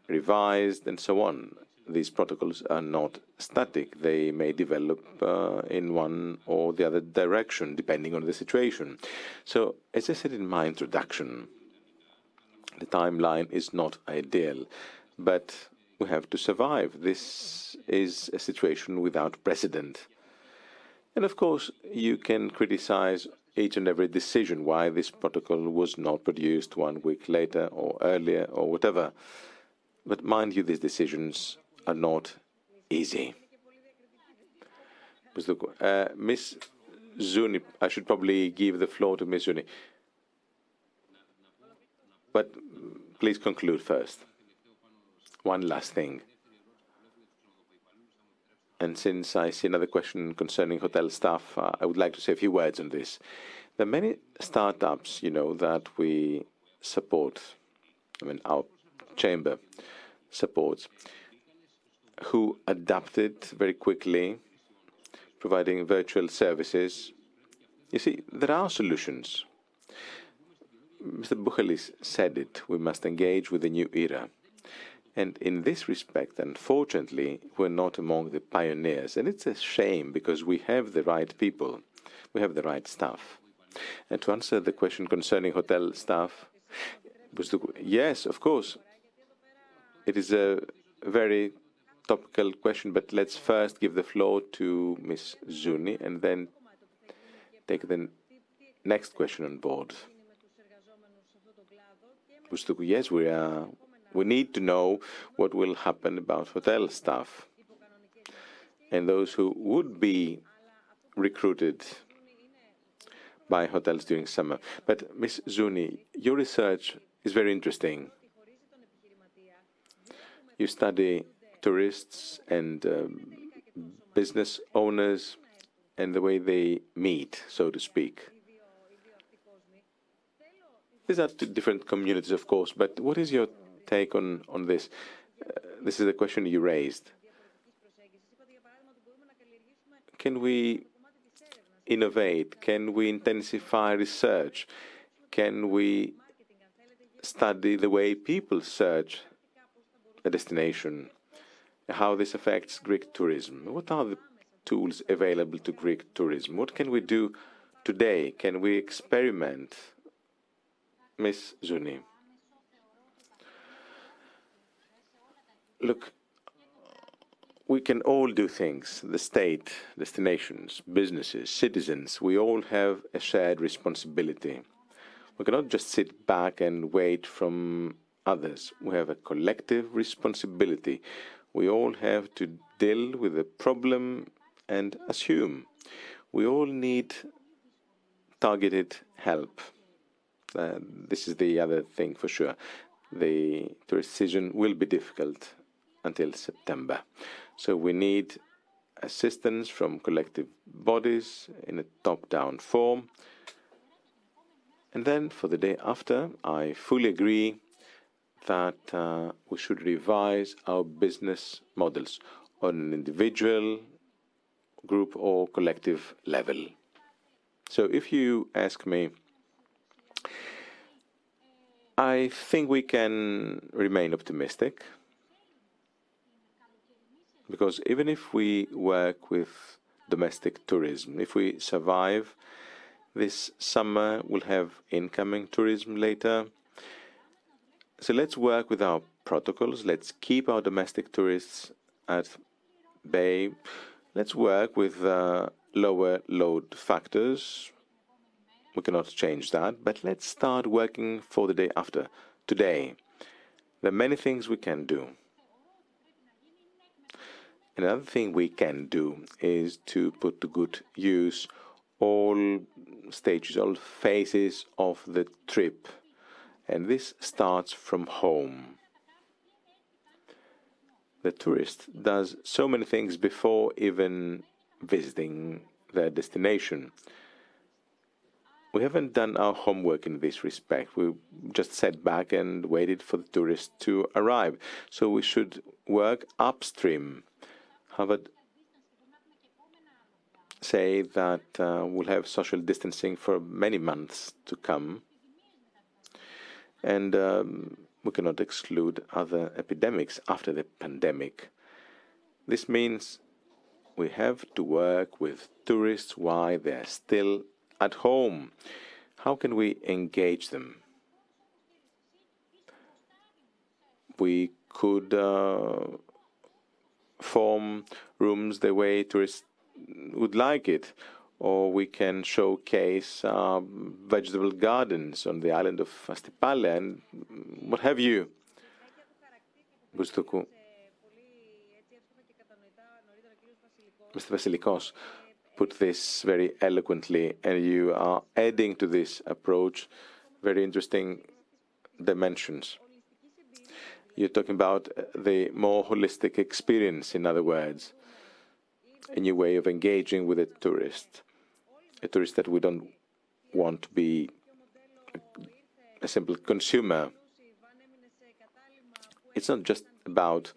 revised and so on. These protocols are not static. They may develop uh, in one or the other direction, depending on the situation. So, as I said in my introduction, the timeline is not ideal, but we have to survive. This is a situation without precedent. And of course, you can criticize each and every decision why this protocol was not produced one week later or earlier or whatever. But mind you, these decisions are not easy. Uh, Miss Zouni, I should probably give the floor to Miss Zouni. But please conclude first. One last thing. And since I see another question concerning hotel staff, uh, I would like to say a few words on this. There are many startups, you know, that we support. I mean, our chamber supports, who adapted very quickly, providing virtual services. You see, there are solutions. Mr. Buhalis said it. We must engage with the new era. And in this respect, unfortunately, we're not among the pioneers. And it's a shame because we have the right people, we have the right staff. And to answer the question concerning hotel staff, yes, of course, it is a very topical question, but let's first give the floor to Ms. Zouni and then take the next question on board. Yes, we are. We need to know what will happen about hotel staff and those who would be recruited by hotels during summer. But Ms. Zouni, your research is very interesting. You study tourists and um, business owners and the way they meet, so to speak. These are two different communities, of course, but what is your take on, on this? Uh, this is the question you raised. Can we innovate? Can we intensify research? Can we study the way people search a destination? How this affects Greek tourism? What are the tools available to Greek tourism? What can we do today? Can we experiment? Ms. Zouni. Look, we can all do things the state, destinations, businesses, citizens. We all have a shared responsibility. We cannot just sit back and wait from others. We have a collective responsibility. We all have to deal with the problem and assume. We all need targeted help. Uh, this is the other thing for sure. The season will be difficult until September. So we need assistance from collective bodies in a top-down form. And then for the day after, I fully agree that uh, we should revise our business models on an individual, group, or collective level. So if you ask me, I think we can remain optimistic because even if we work with domestic tourism, if we survive this summer, we'll have incoming tourism later. So let's work with our protocols. Let's keep our domestic tourists at bay. Let's work with uh, lower load factors. We cannot change that, but let's start working for the day after, today. There are many things we can do. Another thing we can do is to put to good use all stages, all phases of the trip. And this starts from home. The tourist does so many things before even visiting their destination. We haven't done our homework in this respect. We just sat back and waited for the tourist to arrive. So we should work upstream Harvard say that uh, we'll have social distancing for many months to come, and um, we cannot exclude other epidemics after the pandemic. This means we have to work with tourists while they're still at home. How can we engage them? We could uh, form rooms the way tourists would like it. Or we can showcase uh, vegetable gardens on the island of Astypalea and what have you. Mr. Vasilikos put this very eloquently, and you are adding to this approach very interesting dimensions. You're talking about the more holistic experience, in other words, a new way of engaging with a tourist, a tourist that we don't want to be a simple consumer. It's not just about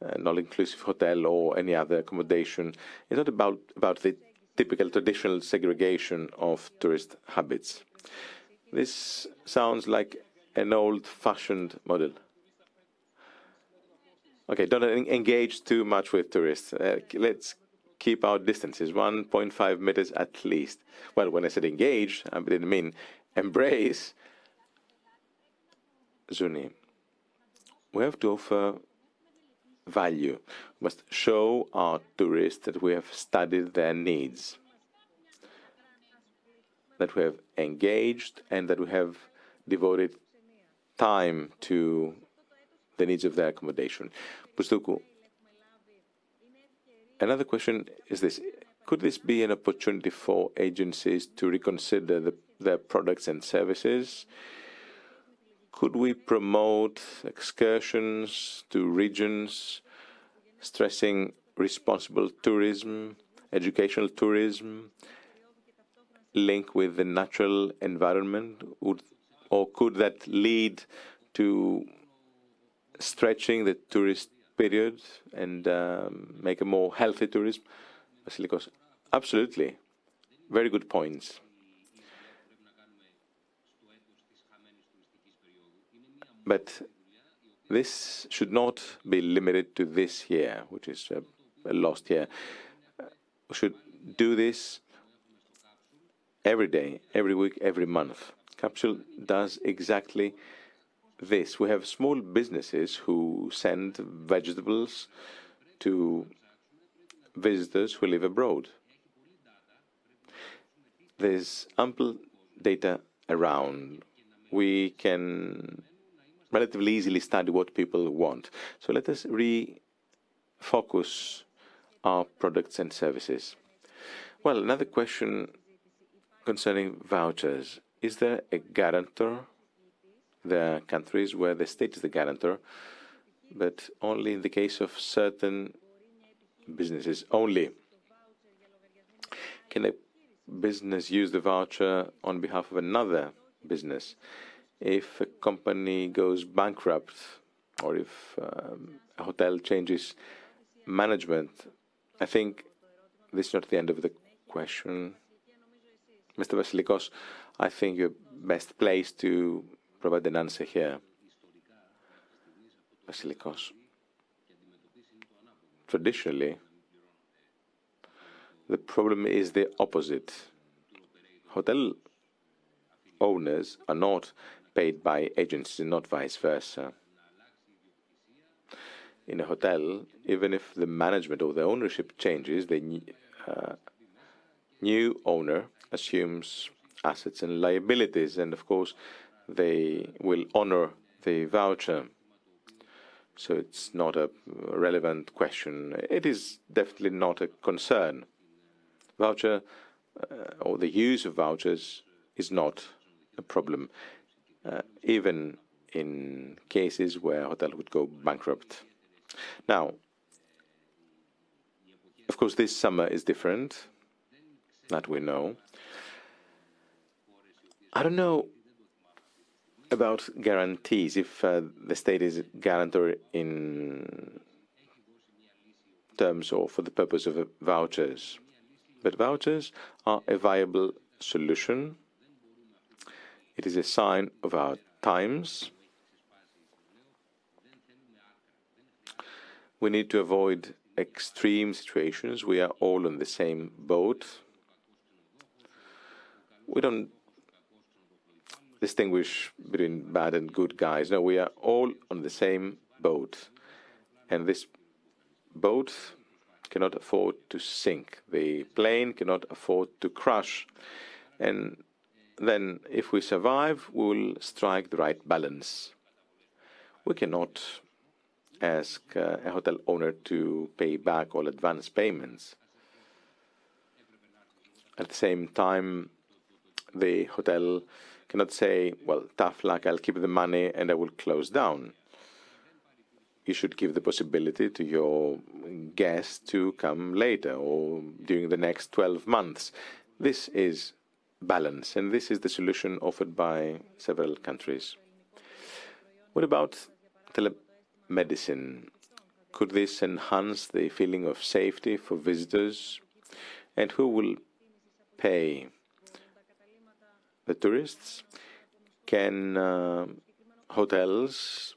an all-inclusive hotel or any other accommodation. It's not about about the typical traditional segregation of tourist habits. This sounds like an old-fashioned model. Okay, don't engage too much with tourists. Uh, let's keep our distances, 1.5 meters at least. Well, when I said engage, I didn't mean embrace. Zouni, we have to offer value. We must show our tourists that we have studied their needs, that we have engaged, and that we have devoted time to the needs of their accommodation. Bousdoukou, another question is this. Could this be an opportunity for agencies to reconsider the, their products and services? Could we promote excursions to regions, stressing responsible tourism, educational tourism, link with the natural environment? Would, Or could that lead to stretching the tourist period and um, make a more healthy tourism? Vasilikos, absolutely. Very good points. But this should not be limited to this year, which is a, a lost year. We should do this every day, every week, every month. Capsule does exactly this. We have small businesses who send vegetables to visitors who live abroad. There's ample data around. We can relatively easily study what people want. So let us refocus our products and services. Well, another question concerning vouchers. Is there a guarantor? Are countries where the state is the guarantor, but only in the case of certain businesses only. Can a business use the voucher on behalf of another business? if a company goes bankrupt or if um, a hotel changes management, I think this is not the end of the question. Mr. Vasilikos, I think you're best placed to provide an answer here. Traditionally, the problem is the opposite. Hotel owners are not paid by agencies not vice versa. In a hotel, even if the management or the ownership changes, the uh, new owner assumes assets and liabilities, and of course, they will honor the voucher. So it's not a relevant question. It is definitely not a concern. Voucher uh, or the use of vouchers is not a problem uh, even in cases where hotel would go bankrupt. Now, of course, this summer is different, that we know. I don't know about guarantees, if uh, the state is guarantor in terms or for the purpose of vouchers. But vouchers are a viable solution it is a sign of our times. We need to avoid extreme situations. We are all on the same boat. We don't distinguish between bad and good guys. No, we are all on the same boat. And this boat cannot afford to sink. The plane cannot afford to crash. And then if we survive, we will strike the right balance. We cannot ask uh, a hotel owner to pay back all advance payments. At the same time, the hotel cannot say, well, tough luck, I'll keep the money and I will close down. You should give the possibility to your guests to come later or during the next 12 months. This is balance, and this is the solution offered by several countries. What about telemedicine? Could this enhance the feeling of safety for visitors? And who will pay? The tourists? Can uh, hotels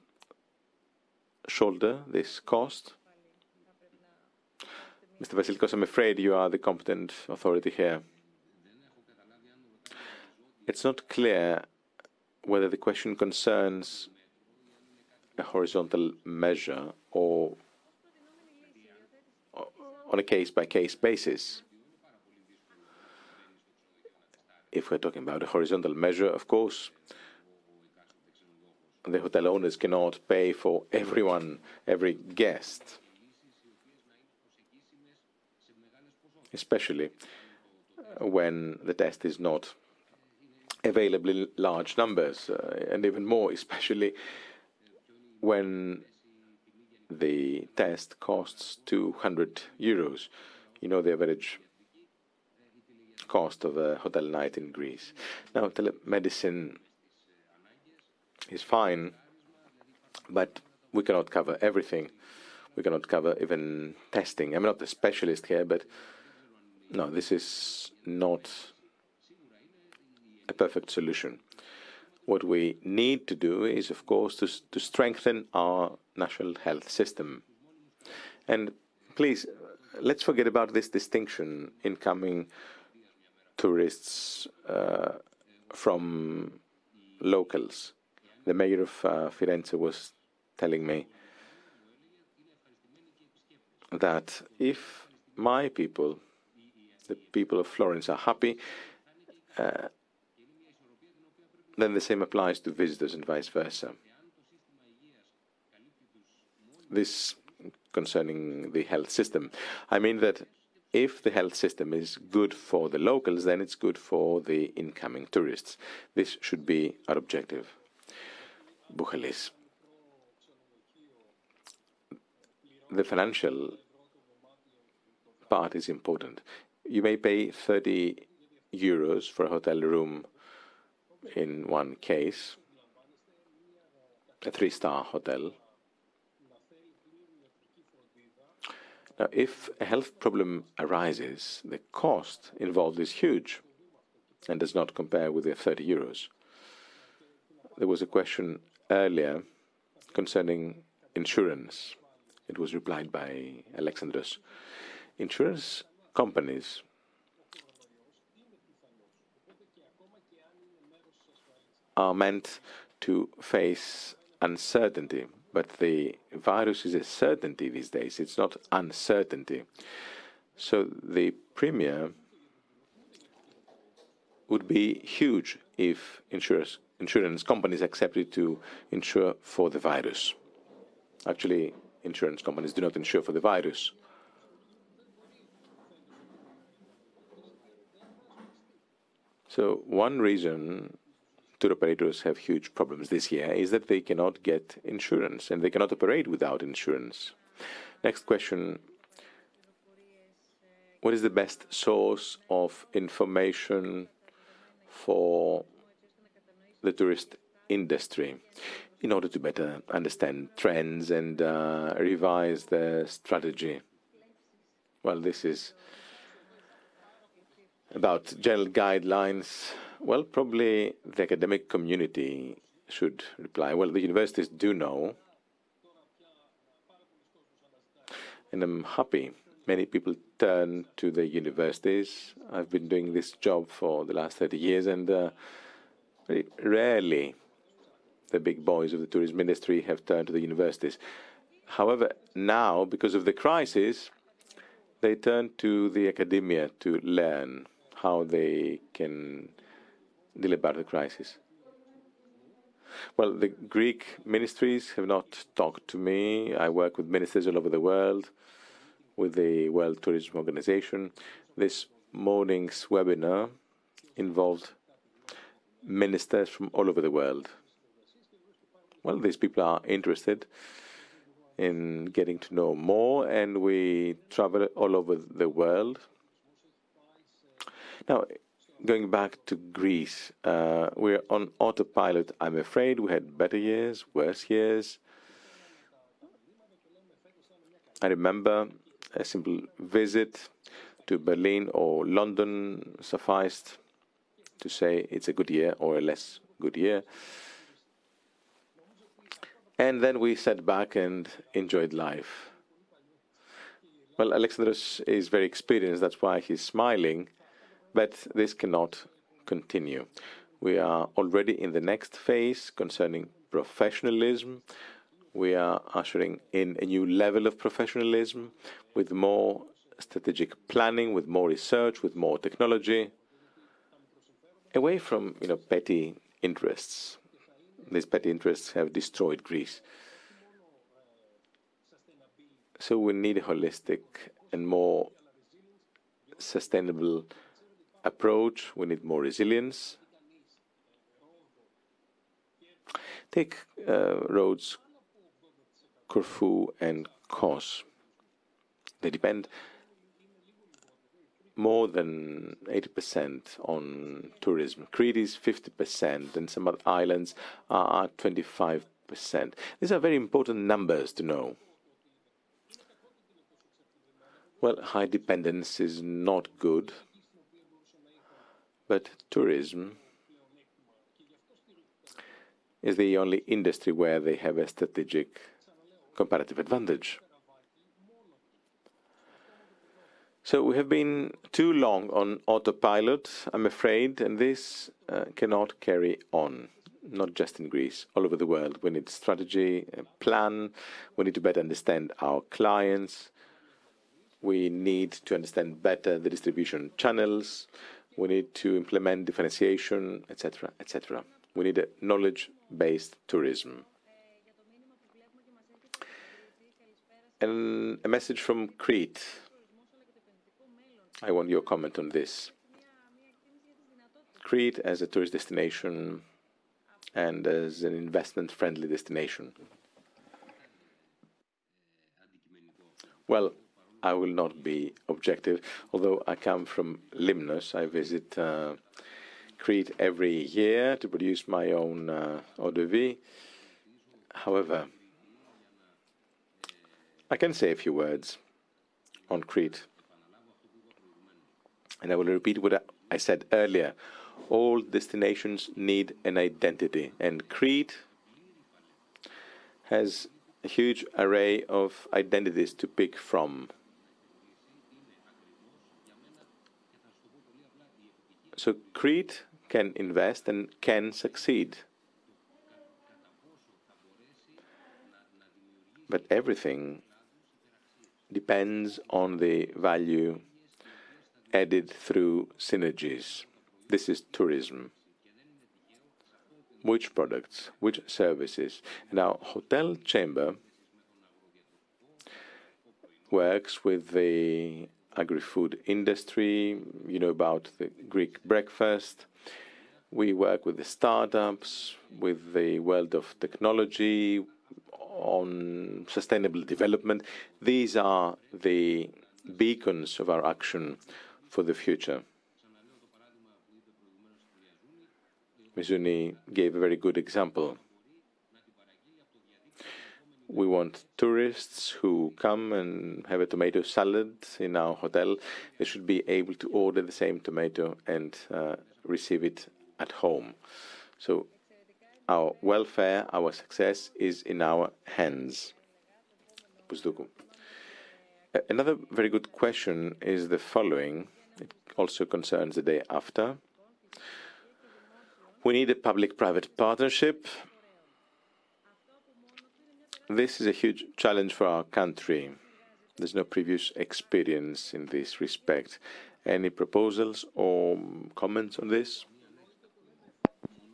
shoulder this cost? Mr. Vasilikos, I'm afraid you are the competent authority here. It's not clear whether the question concerns a horizontal measure or on a case by case basis. If we're talking about a horizontal measure, of course, the hotel owners cannot pay for everyone, every guest, especially when the test is not available in large numbers, uh, and even more, especially when the test costs 200 euros. You know the average cost of a hotel night in Greece. Now, telemedicine is fine, but we cannot cover everything. We cannot cover even testing. I'm not a specialist here, but no, this is not a perfect solution. What we need to do is, of course, to, to strengthen our national health system. And please, let's forget about this distinction incoming tourists uh, from locals. The mayor of uh, Firenze was telling me that if my people, the people of Florence, are happy, uh, then the same applies to visitors and vice versa. This concerning the health system. I mean that if the health system is good for the locals, then it's good for the incoming tourists. This should be our objective. Buhalis. The financial part is important. You may pay 30 euros for a hotel room in one case, a three star hotel. Now, if a health problem arises, the cost involved is huge and does not compare with the 30 euros. There was a question earlier concerning insurance. It was replied by Alexandros. Insurance companies are meant to face uncertainty, but the virus is a certainty these days. It's not uncertainty. So the premium would be huge if insurance, insurance companies accepted to insure for the virus. Actually, insurance companies do not insure for the virus. So one reason tour operators have huge problems this year is that they cannot get insurance and they cannot operate without insurance. Next question What is the best source of information for the tourist industry in order to better understand trends and uh, revise their strategy? Well, this is about general guidelines well, probably the academic community should reply. Well, the universities do know, and I'm happy. Many people turn to the universities. I've been doing this job for the last 30 years, and uh, rarely the big boys of the tourism industry have turned to the universities. However, now, because of the crisis, they turn to the academia to learn how they can the crisis? Well, the Greek ministries have not talked to me. I work with ministers all over the world, with the World Tourism Organization. This morning's webinar involved ministers from all over the world. Well, these people are interested in getting to know more, and we travel all over the world. Now, going back to Greece, uh, we're on autopilot. I'm afraid we had better years, worse years. I remember a simple visit to Berlin or London sufficed to say it's a good year or a less good year. And then we sat back and enjoyed life. Well, Alexandros is very experienced, that's why he's smiling, but this cannot continue. We are already in the next phase concerning professionalism. We are ushering in a new level of professionalism with more strategic planning, with more research, with more technology, away from you know petty interests. These petty interests have destroyed Greece. So we need a holistic and more sustainable approach. We need more resilience. Take uh, Rhodes Corfu and Kos. They depend more than 80% on tourism. Crete is 50%, and some other islands are at 25%. These are very important numbers to know. Well, high dependence is not good, but tourism is the only industry where they have a strategic comparative advantage. So we have been too long on autopilot, I'm afraid, and this uh, cannot carry on, not just in Greece, all over the world. We need strategy, a plan, we need to better understand our clients, we need to understand better the distribution channels, we need to implement differentiation, etc., etc. We need a knowledge-based tourism. And a message from Crete I want your comment on this. Crete as a tourist destination and as an investment friendly destination. Well, I will not be objective, although I come from Limnos. I visit uh, Crete every year to produce my own uh, eau de vie. However, I can say a few words on Crete. And I will repeat what I said earlier. All destinations need an identity, and Crete has a huge array of identities to pick from. So Crete can invest and can succeed. But everything depends on the value added through synergies. This is tourism. Which products, which services. Our hotel chamber works with the agri-food industry, you know about the Greek breakfast. We work with the startups, with the world of technology, on sustainable development. These are the beacons of our action for the future. Ms. Zouni gave a very good example. We want tourists who come and have a tomato salad in our hotel. They should be able to order the same tomato and uh, receive it at home. So our welfare, our success is in our hands. Another very good question is the following. It also concerns the day after. We need a public-private partnership. This is a huge challenge for our country. There's no previous experience in this respect. Any proposals or comments on this?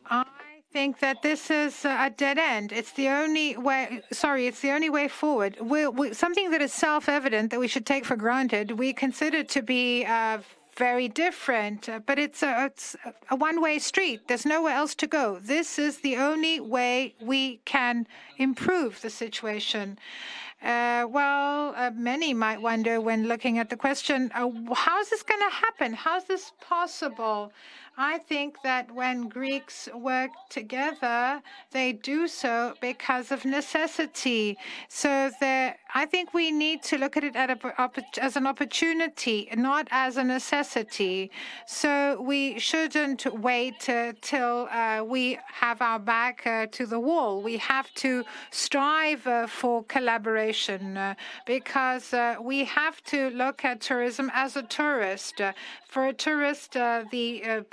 I think that this is a dead end. It's the only way, sorry, it's the only way forward. We, we, something that is self evident that we should take for granted, we consider to be uh, very different, uh, but it's a, it's a one way street. There's nowhere else to go. This is the only way we can improve the situation. Uh, well, uh, many might wonder when looking at the question, uh, how is this going to happen? How is this possible? I think that when Greeks work together, they do so because of necessity. So there, I think we need to look at it a, as an opportunity, not as a necessity. So we shouldn't wait uh, till uh, we have our back uh, to the wall. We have to strive uh, for collaboration uh, because uh, we have to look at tourism as a tourist. for a tourist, the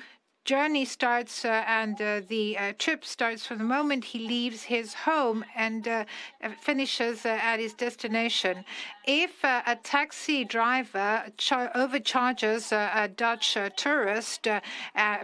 journey starts uh, and uh, the uh, trip starts from the moment he leaves his home and finishes at his destination. If uh, a taxi driver overcharges a Dutch uh, tourist uh,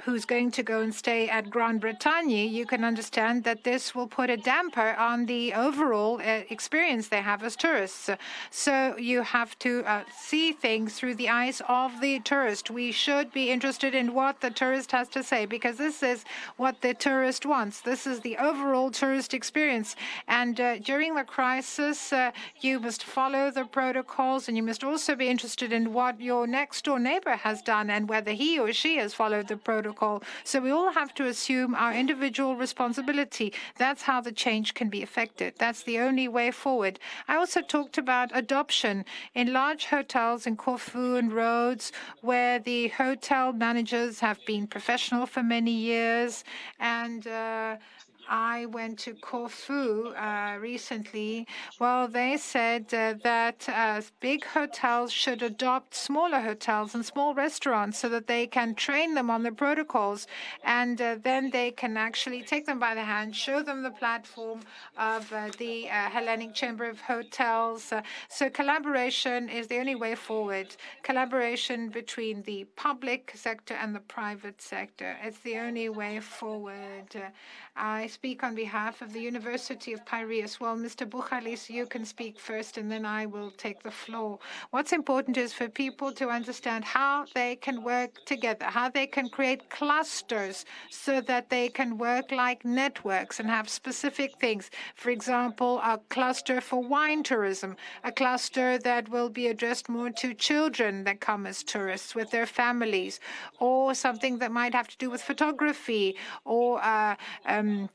who's going to go and stay at Grande Bretagne, you can understand that this will put a damper on the overall experience they have as tourists. So you have to see things through the eyes of the tourist. We should be interested in what the tourist has to say because this is what the tourist wants. This is the overall tourist experience. And uh, during the crisis, uh, you must follow the protocols and you must also be interested in what your next door neighbor has done and whether he or she has followed the protocol. So we all have to assume our individual responsibility. That's how the change can be effected. That's the only way forward. I also talked about adoption in large hotels in Corfu and Rhodes, where the hotel managers have been professional for many years, and uh, I went to Corfu uh, recently. Well, they said uh, that uh, big hotels should adopt smaller hotels and small restaurants so that they can train them on the protocols, and uh, then they can actually take them by the hand, show them the platform of uh, the uh, Hellenic Chamber of Hotels. so collaboration is the only way forward. Collaboration between the public sector and the private sector. It's the only way forward. I speak on behalf of the University of Piraeus. Well, Mr. Buhalis, you can speak first, and then I will take the floor. What's important is for people to understand how they can work together, how they can create clusters so that they can work like networks and have specific things. For example, a cluster for wine tourism, a cluster that will be addressed more to children that come as tourists with their families, or something that might have to do with photography or uh, um,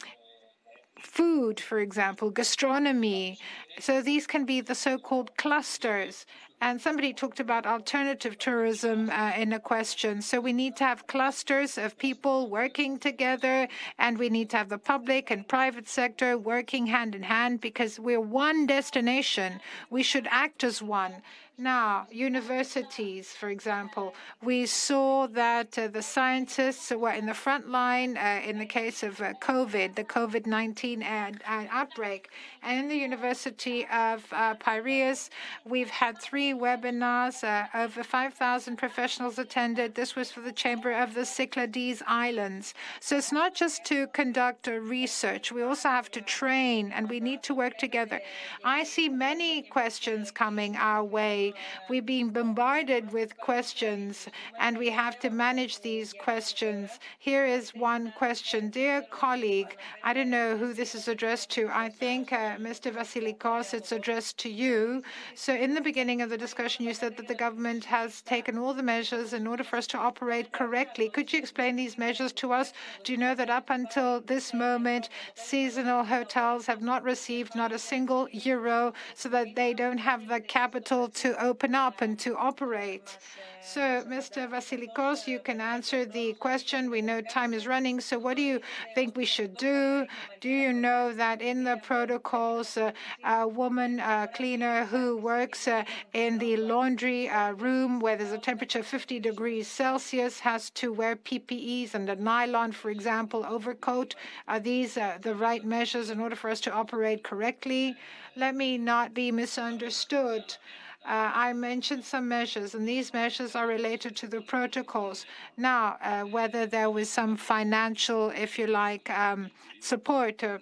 food, for example, gastronomy. So these can be the so-called clusters. And somebody talked about alternative tourism uh, in a question. So we need to have clusters of people working together, and we need to have the public and private sector working hand in hand because we're one destination. We should act as one. Now, universities, for example, we saw that uh, the scientists were in the front line uh, in the case of uh, COVID, the COVID 19 ad, ad outbreak. And in the University of uh, Piraeus, we've had three webinars. Uh, over 5,000 professionals attended. This was for the Chamber of the Cyclades Islands. So it's not just to conduct research, we also have to train and we need to work together. I see many questions coming our way We've been bombarded with questions, and we have to manage these questions. Here is one question. Dear colleague, I don't know who this is addressed to. I think, uh, Mr. Vasilikos, it's addressed to you. So in the beginning of the discussion, you said that the government has taken all the measures in order for us to operate correctly. Could you explain these measures to us? Do you know that up until this moment, seasonal hotels have not received not a single euro so that they don't have the capital to open up and to operate. So, Mr. Vasilikos, you can answer the question. We know time is running. So, what do you think we should do? Do you know that in the protocols, uh, a woman uh, cleaner who works uh, in the laundry uh, room where there's a temperature of 50 degrees Celsius has to wear PPEs and a nylon, for example, overcoat? Are these uh, the right measures in order for us to operate correctly? Let me not be misunderstood. Uh, I mentioned some measures, and these measures are related to the protocols. Now, uh, whether there was some financial, if you like, um, support, uh,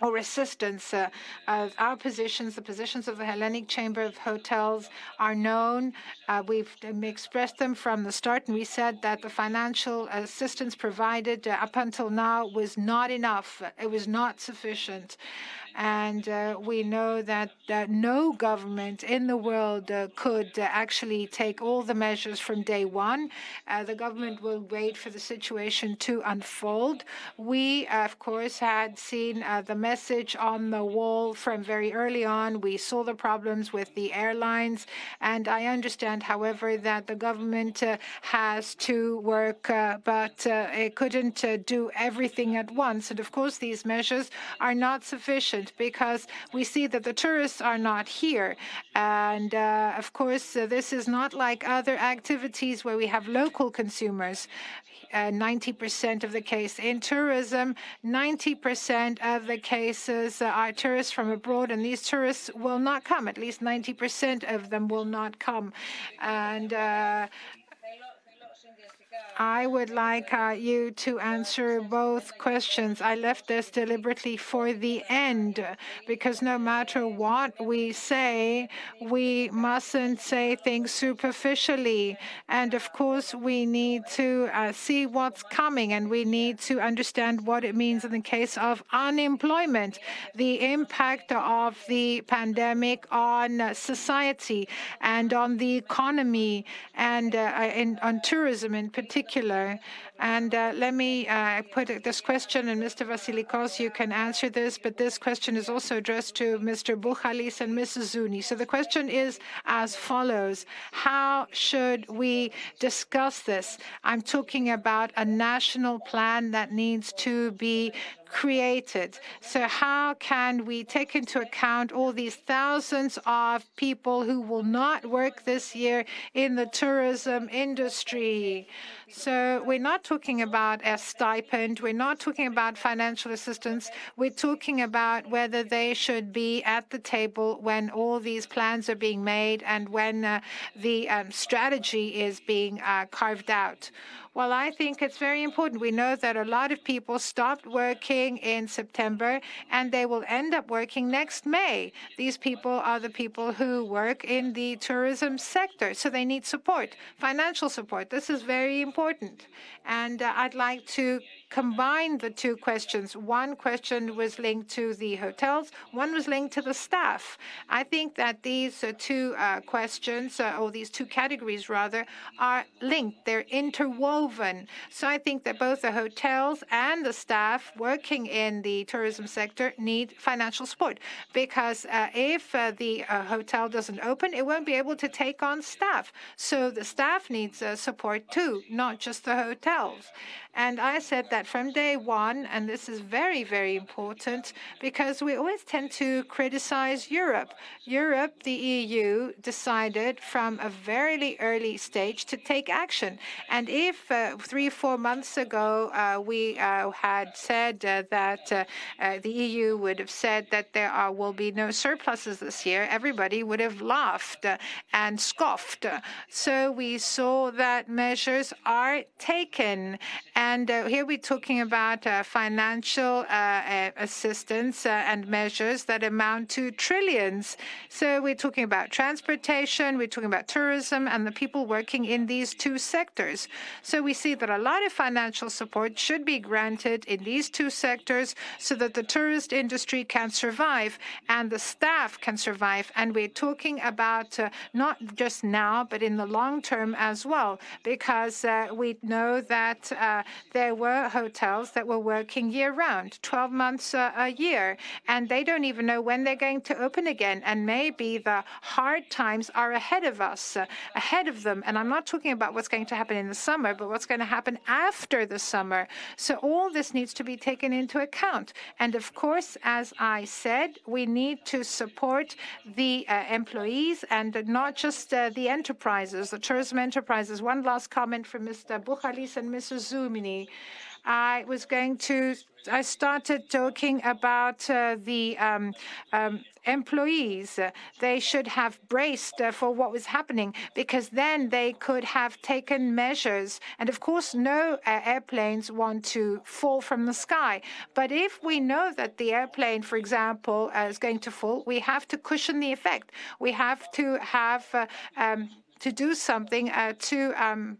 or assistance, uh, our positions, the positions of the Hellenic Chamber of Hotels are known. Uh, we've expressed them from the start, and we said that the financial assistance provided uh, up until now was not enough. It was not sufficient. And uh, we know that uh, no government in the world uh, could uh, actually take all the measures from day one. Uh, the government will wait for the situation to unfold. We, uh, of course, had seen the message on the wall from very early on. We saw the problems with the airlines. And I understand, however, that the government has to work, but it couldn't do everything at once. And of course, these measures are not sufficient because we see that the tourists are not here. And uh, of course, uh, this is not like other activities where we have local consumers. 90% uh, of the case. In tourism, 90% of the cases are tourists from abroad, and these tourists will not come. At least 90% of them will not come. And uh, I would like uh, you to answer both questions. I left this deliberately for the end because no matter what we say, we mustn't say things superficially. And of course, we need to uh, see what's coming and we need to understand what it means in the case of unemployment, the impact of the pandemic on society and on the economy and uh, in, on tourism in particular particular. And uh, let me uh, put this question, and Mr. Vasilikos, you can answer this, but this question is also addressed to Mr. Buhalis and Mrs. Zouni. So the question is as follows How should we discuss this? I'm talking about a national plan that needs to be created. So, how can we take into account all these thousands of people who will not work this year in the tourism industry? So, we're not talking about a stipend, we're not talking about financial assistance, we're talking about whether they should be at the table when all these plans are being made and when uh, the um, strategy is being uh, carved out. Well, I think it's very important. We know that a lot of people stopped working in September and they will end up working next May. These people are the people who work in the tourism sector, so they need support, financial support. This is very important. And uh, I'd like to combine the two questions. One question was linked to the hotels, one was linked to the staff. I think that these uh, two uh, questions, uh, or these two categories rather, are linked, they're interwoven. So I think that both the hotels and the staff working in the tourism sector need financial support because if the hotel doesn't open, it won't be able to take on staff. So the staff needs support too, not just the hotels. And I said that from day one, and this is very, very important because we always tend to criticize Europe. Europe, the EU, decided from a very early stage to take action. And if uh, three, four months ago uh, we uh, had said uh, that uh, the EU would have said that there are, will be no surpluses this year, everybody would have laughed and scoffed. So we saw that measures are taken. And uh, here we're talking about uh, financial uh, uh assistance uh, and measures that amount to trillions. So we're talking about transportation, we're talking about tourism, and the people working in these two sectors. So we see that a lot of financial support should be granted in these two sectors so that the tourist industry can survive and the staff can survive. And we're talking about uh, not just now, but in the long term as well, because we know that there were hotels that were working year round, 12 months uh, a year, and they don't even know when they're going to open again. And maybe the hard times are ahead of us, uh, ahead of them. And I'm not talking about what's going to happen in the summer, but what's going to happen after the summer. So all this needs to be taken into account. And of course, as I said, we need to support the uh, employees and not just uh, the enterprises, the tourism enterprises. One last comment from Mr. Buhalis and Mr. Zouni. I was going to, I started talking about uh, the um, um, employees. They should have braced uh, for what was happening because then they could have taken measures. And of course, no uh, airplanes want to fall from the sky. But if we know that the airplane, for example, uh, is going to fall, we have to cushion the effect. We have to have uh, um, to do something uh, to um,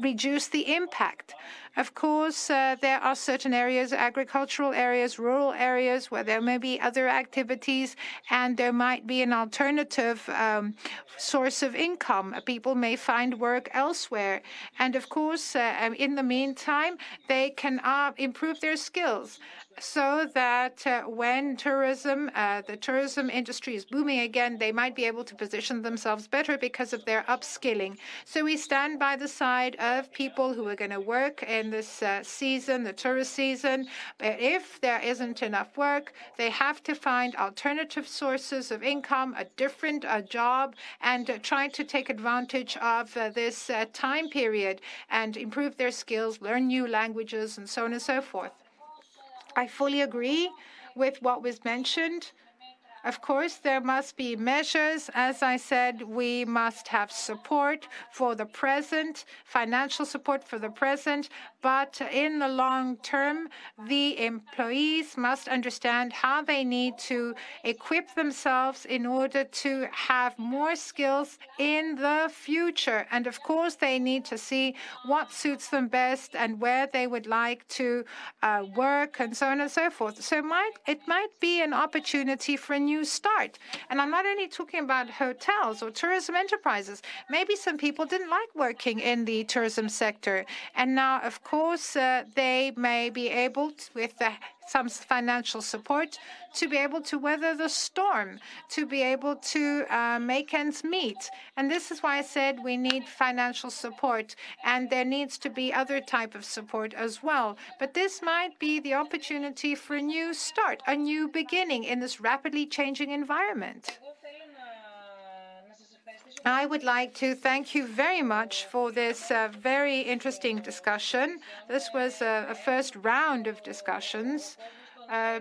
reduce the impact. Of course, uh, there are certain areas, agricultural areas, rural areas, where there may be other activities, and there might be an alternative um, source of income. People may find work elsewhere. And of course, uh, in the meantime, they can uh, improve their skills so that uh, when tourism, uh, the tourism industry is booming again, they might be able to position themselves better because of their upskilling. So we stand by the side of people who are going to work in this uh, season, the tourist season. But if there isn't enough work, they have to find alternative sources of income, a different uh, job, and uh, try to take advantage of uh, this time period and improve their skills, learn new languages, and so on and so forth. I fully agree with what was mentioned. Of course, there must be measures. As I said, we must have support for the present, financial support for the present, but in the long term, the employees must understand how they need to equip themselves in order to have more skills in the future. And of course, they need to see what suits them best and where they would like to uh, work and so on and so forth. So it might, it might be an opportunity for a new start. And I'm not only talking about hotels or tourism enterprises. Maybe some people didn't like working in the tourism sector. And now, of course, uh, they may be able, to, with uh, some financial support, to be able to weather the storm, to be able to uh, make ends meet. And this is why I said we need financial support, and there needs to be other type of support as well. But this might be the opportunity for a new start, a new beginning in this rapidly changing environment. I would like to thank you very much for this uh, very interesting discussion. This was a, a first round of discussions. Uh,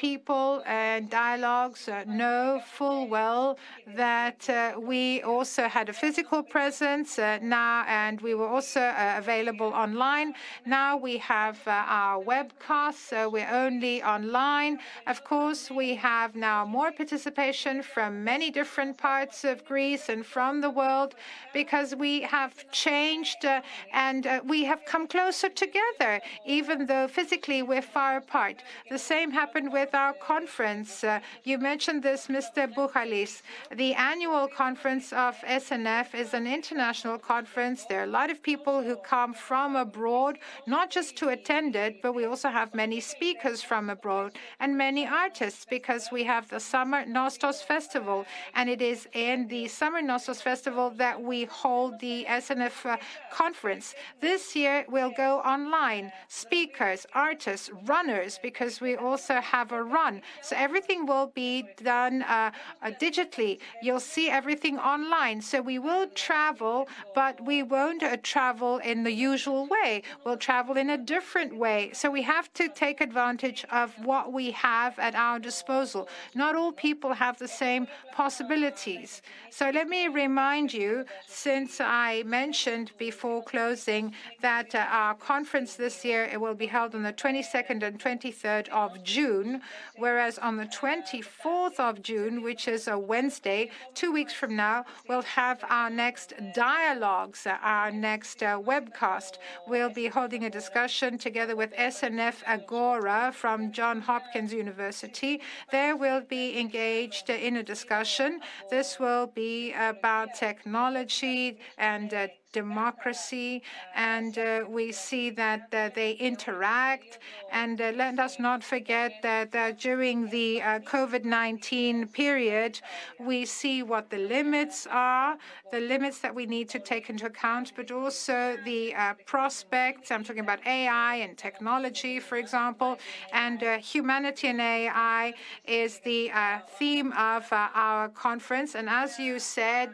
people and dialogues uh, know full well that uh, we also had a physical presence uh, now, and we were also available online. Now we have our webcast, so we're only online. Of course, we have now more participation from many different parts of Greece and from the world because we have changed and we have come closer together, even though physically we're far apart. The same happened with with our conference. Uh, you mentioned this, Mr. Buhalis. The annual conference of SNF is an international conference. There are a lot of people who come from abroad, not just to attend it, but we also have many speakers from abroad and many artists because we have the Summer Nostos Festival. And it is in the Summer Nostos Festival that we hold the SNF uh, conference. This year we'll go online, speakers, artists, runners, because we also have a run. So everything will be done uh, uh, digitally. You'll see everything online. So we will travel, but we won't uh, travel in the usual way. We'll travel in a different way. So we have to take advantage of what we have at our disposal. Not all people have the same possibilities. So let me remind you, since I mentioned before closing that uh, our conference this year it will be held on the 22nd and 23rd of June whereas on the 24th of June, which is a Wednesday, two weeks from now, we'll have our next dialogues, our next uh, webcast. We'll be holding a discussion together with SNF Agora from Johns Hopkins University. There we'll be engaged in a discussion. This will be about technology and uh, democracy, and uh, we see that uh, they interact. And uh, let us not forget that during the uh, COVID 19 period, we see what the limits are, the limits that we need to take into account, but also the uh, prospects. I'm talking about AI and technology, for example, and uh, humanity and AI is the theme of our conference. And as you said,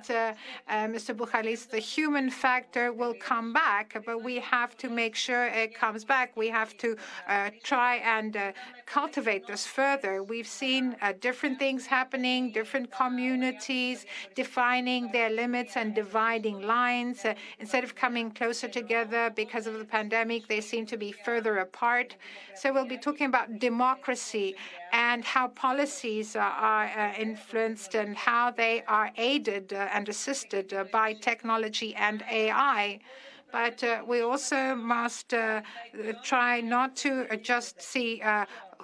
Mr. Buhalis, the human factor will come back, but we have to make sure it comes back. We have to uh, try and uh, cultivate this further. We've seen uh, different things happening, different communities defining their limits and dividing lines. Uh, instead of coming closer together because of the pandemic, they seem to be further apart. So we'll be talking about democracy and how policies are uh, influenced and how they are aided uh, and assisted uh, by technology and AI. But we also must try not to just see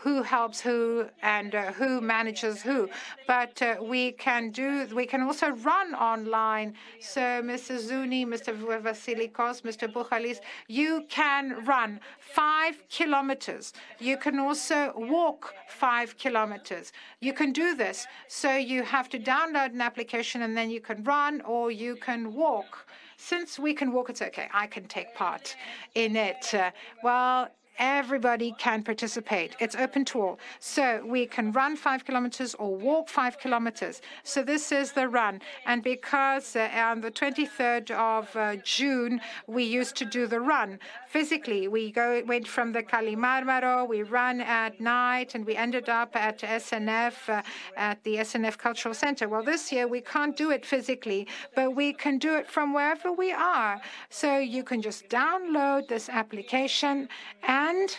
who helps who and uh, who manages who. But uh, we can do, we can also run online. So, Mr. Zouni, Mr. Vasilikos, Mr. Buhalis, you can run five kilometers. You can also walk five kilometers. You can do this. So you have to download an application and then you can run or you can walk. Since we can walk, it's okay. I can take part in it. Uh, well, everybody can participate. It's open to all. So we can run five kilometers or walk five kilometers. So this is the run. And because uh, on the 23rd of uh, June, we used to do the run physically. We go went from the Kalimarmaro, we run at night, and we ended up at SNF, uh, at the SNF Cultural Center. Well, this year we can't do it physically, but we can do it from wherever we are. So you can just download this application and and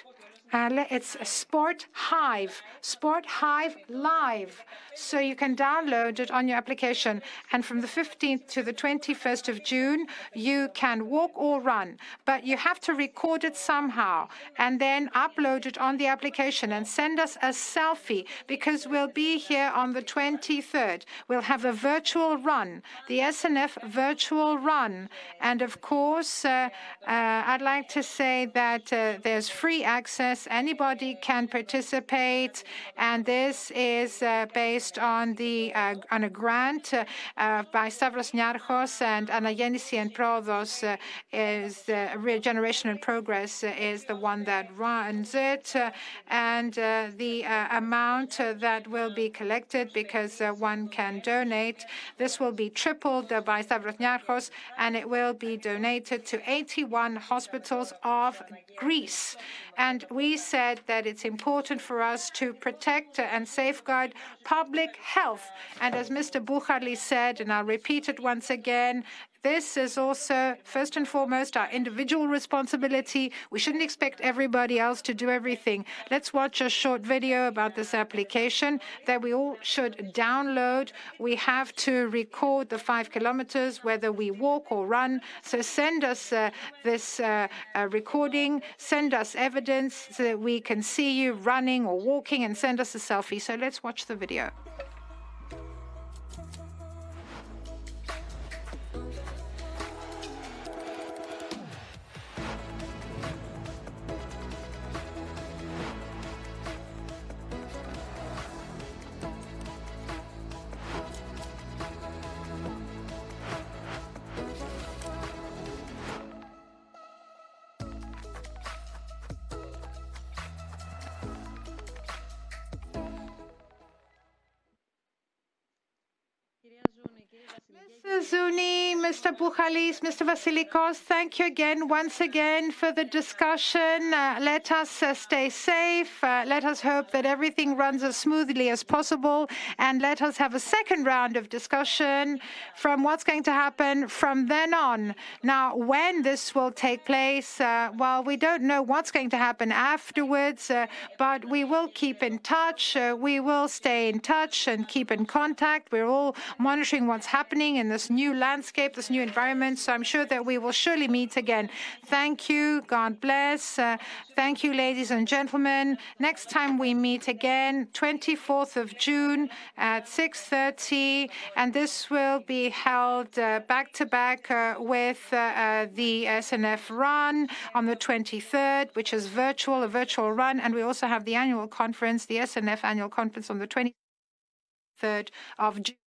uh, it's Sport Hive, Sport Hive Live. So you can download it on your application. And from the 15th to the 21st of June, you can walk or run, but you have to record it somehow and then upload it on the application and send us a selfie because we'll be here on the 23rd. We'll have a virtual run, the SNF virtual run. And of course, uh, uh, I'd like to say that uh, there's free access anybody can participate, and this is uh, based on the uh, on a grant uh, uh by Stavros Niarchos and Anagenisi and Prodos uh, is the Regeneration and Progress is the one that runs it, uh, and the amount that will be collected because one can donate. This will be tripled by Stavros Niarchos, and it will be donated to 81 hospitals of Greece. And we said that it's important for us to protect and safeguard public health. And as Mr. Buhalis said, and I'll repeat it once again, this is also, first and foremost, our individual responsibility. We shouldn't expect everybody else to do everything. Let's watch a short video about this application that we all should download. We have to record the five kilometers, whether we walk or run. So send us uh, this uh, uh, recording, send us evidence so that we can see you running or walking, and send us a selfie. So let's watch the video. Mr. Mr. Buhalis, Mr. Vasilikos, thank you again, once again, for the discussion. Uh, let us uh, stay safe. Uh, let us hope that everything runs as smoothly as possible. And let us have a second round of discussion from what's going to happen from then on. Now, when this will take place, uh, well, we don't know what's going to happen afterwards, uh, but we will keep in touch. Uh, we will stay in touch and keep in contact. We're all monitoring what's happening in this new landscape, this new environment. So I'm sure that we will surely meet again. Thank you. God bless. Uh, thank you, ladies and gentlemen. Next time we meet again, 24th of June at 6.30. And this will be held uh, back to back uh, with uh, uh, the SNF run on the 23rd, which is virtual, a virtual run. And we also have the annual conference, the SNF annual conference on the 23rd of June.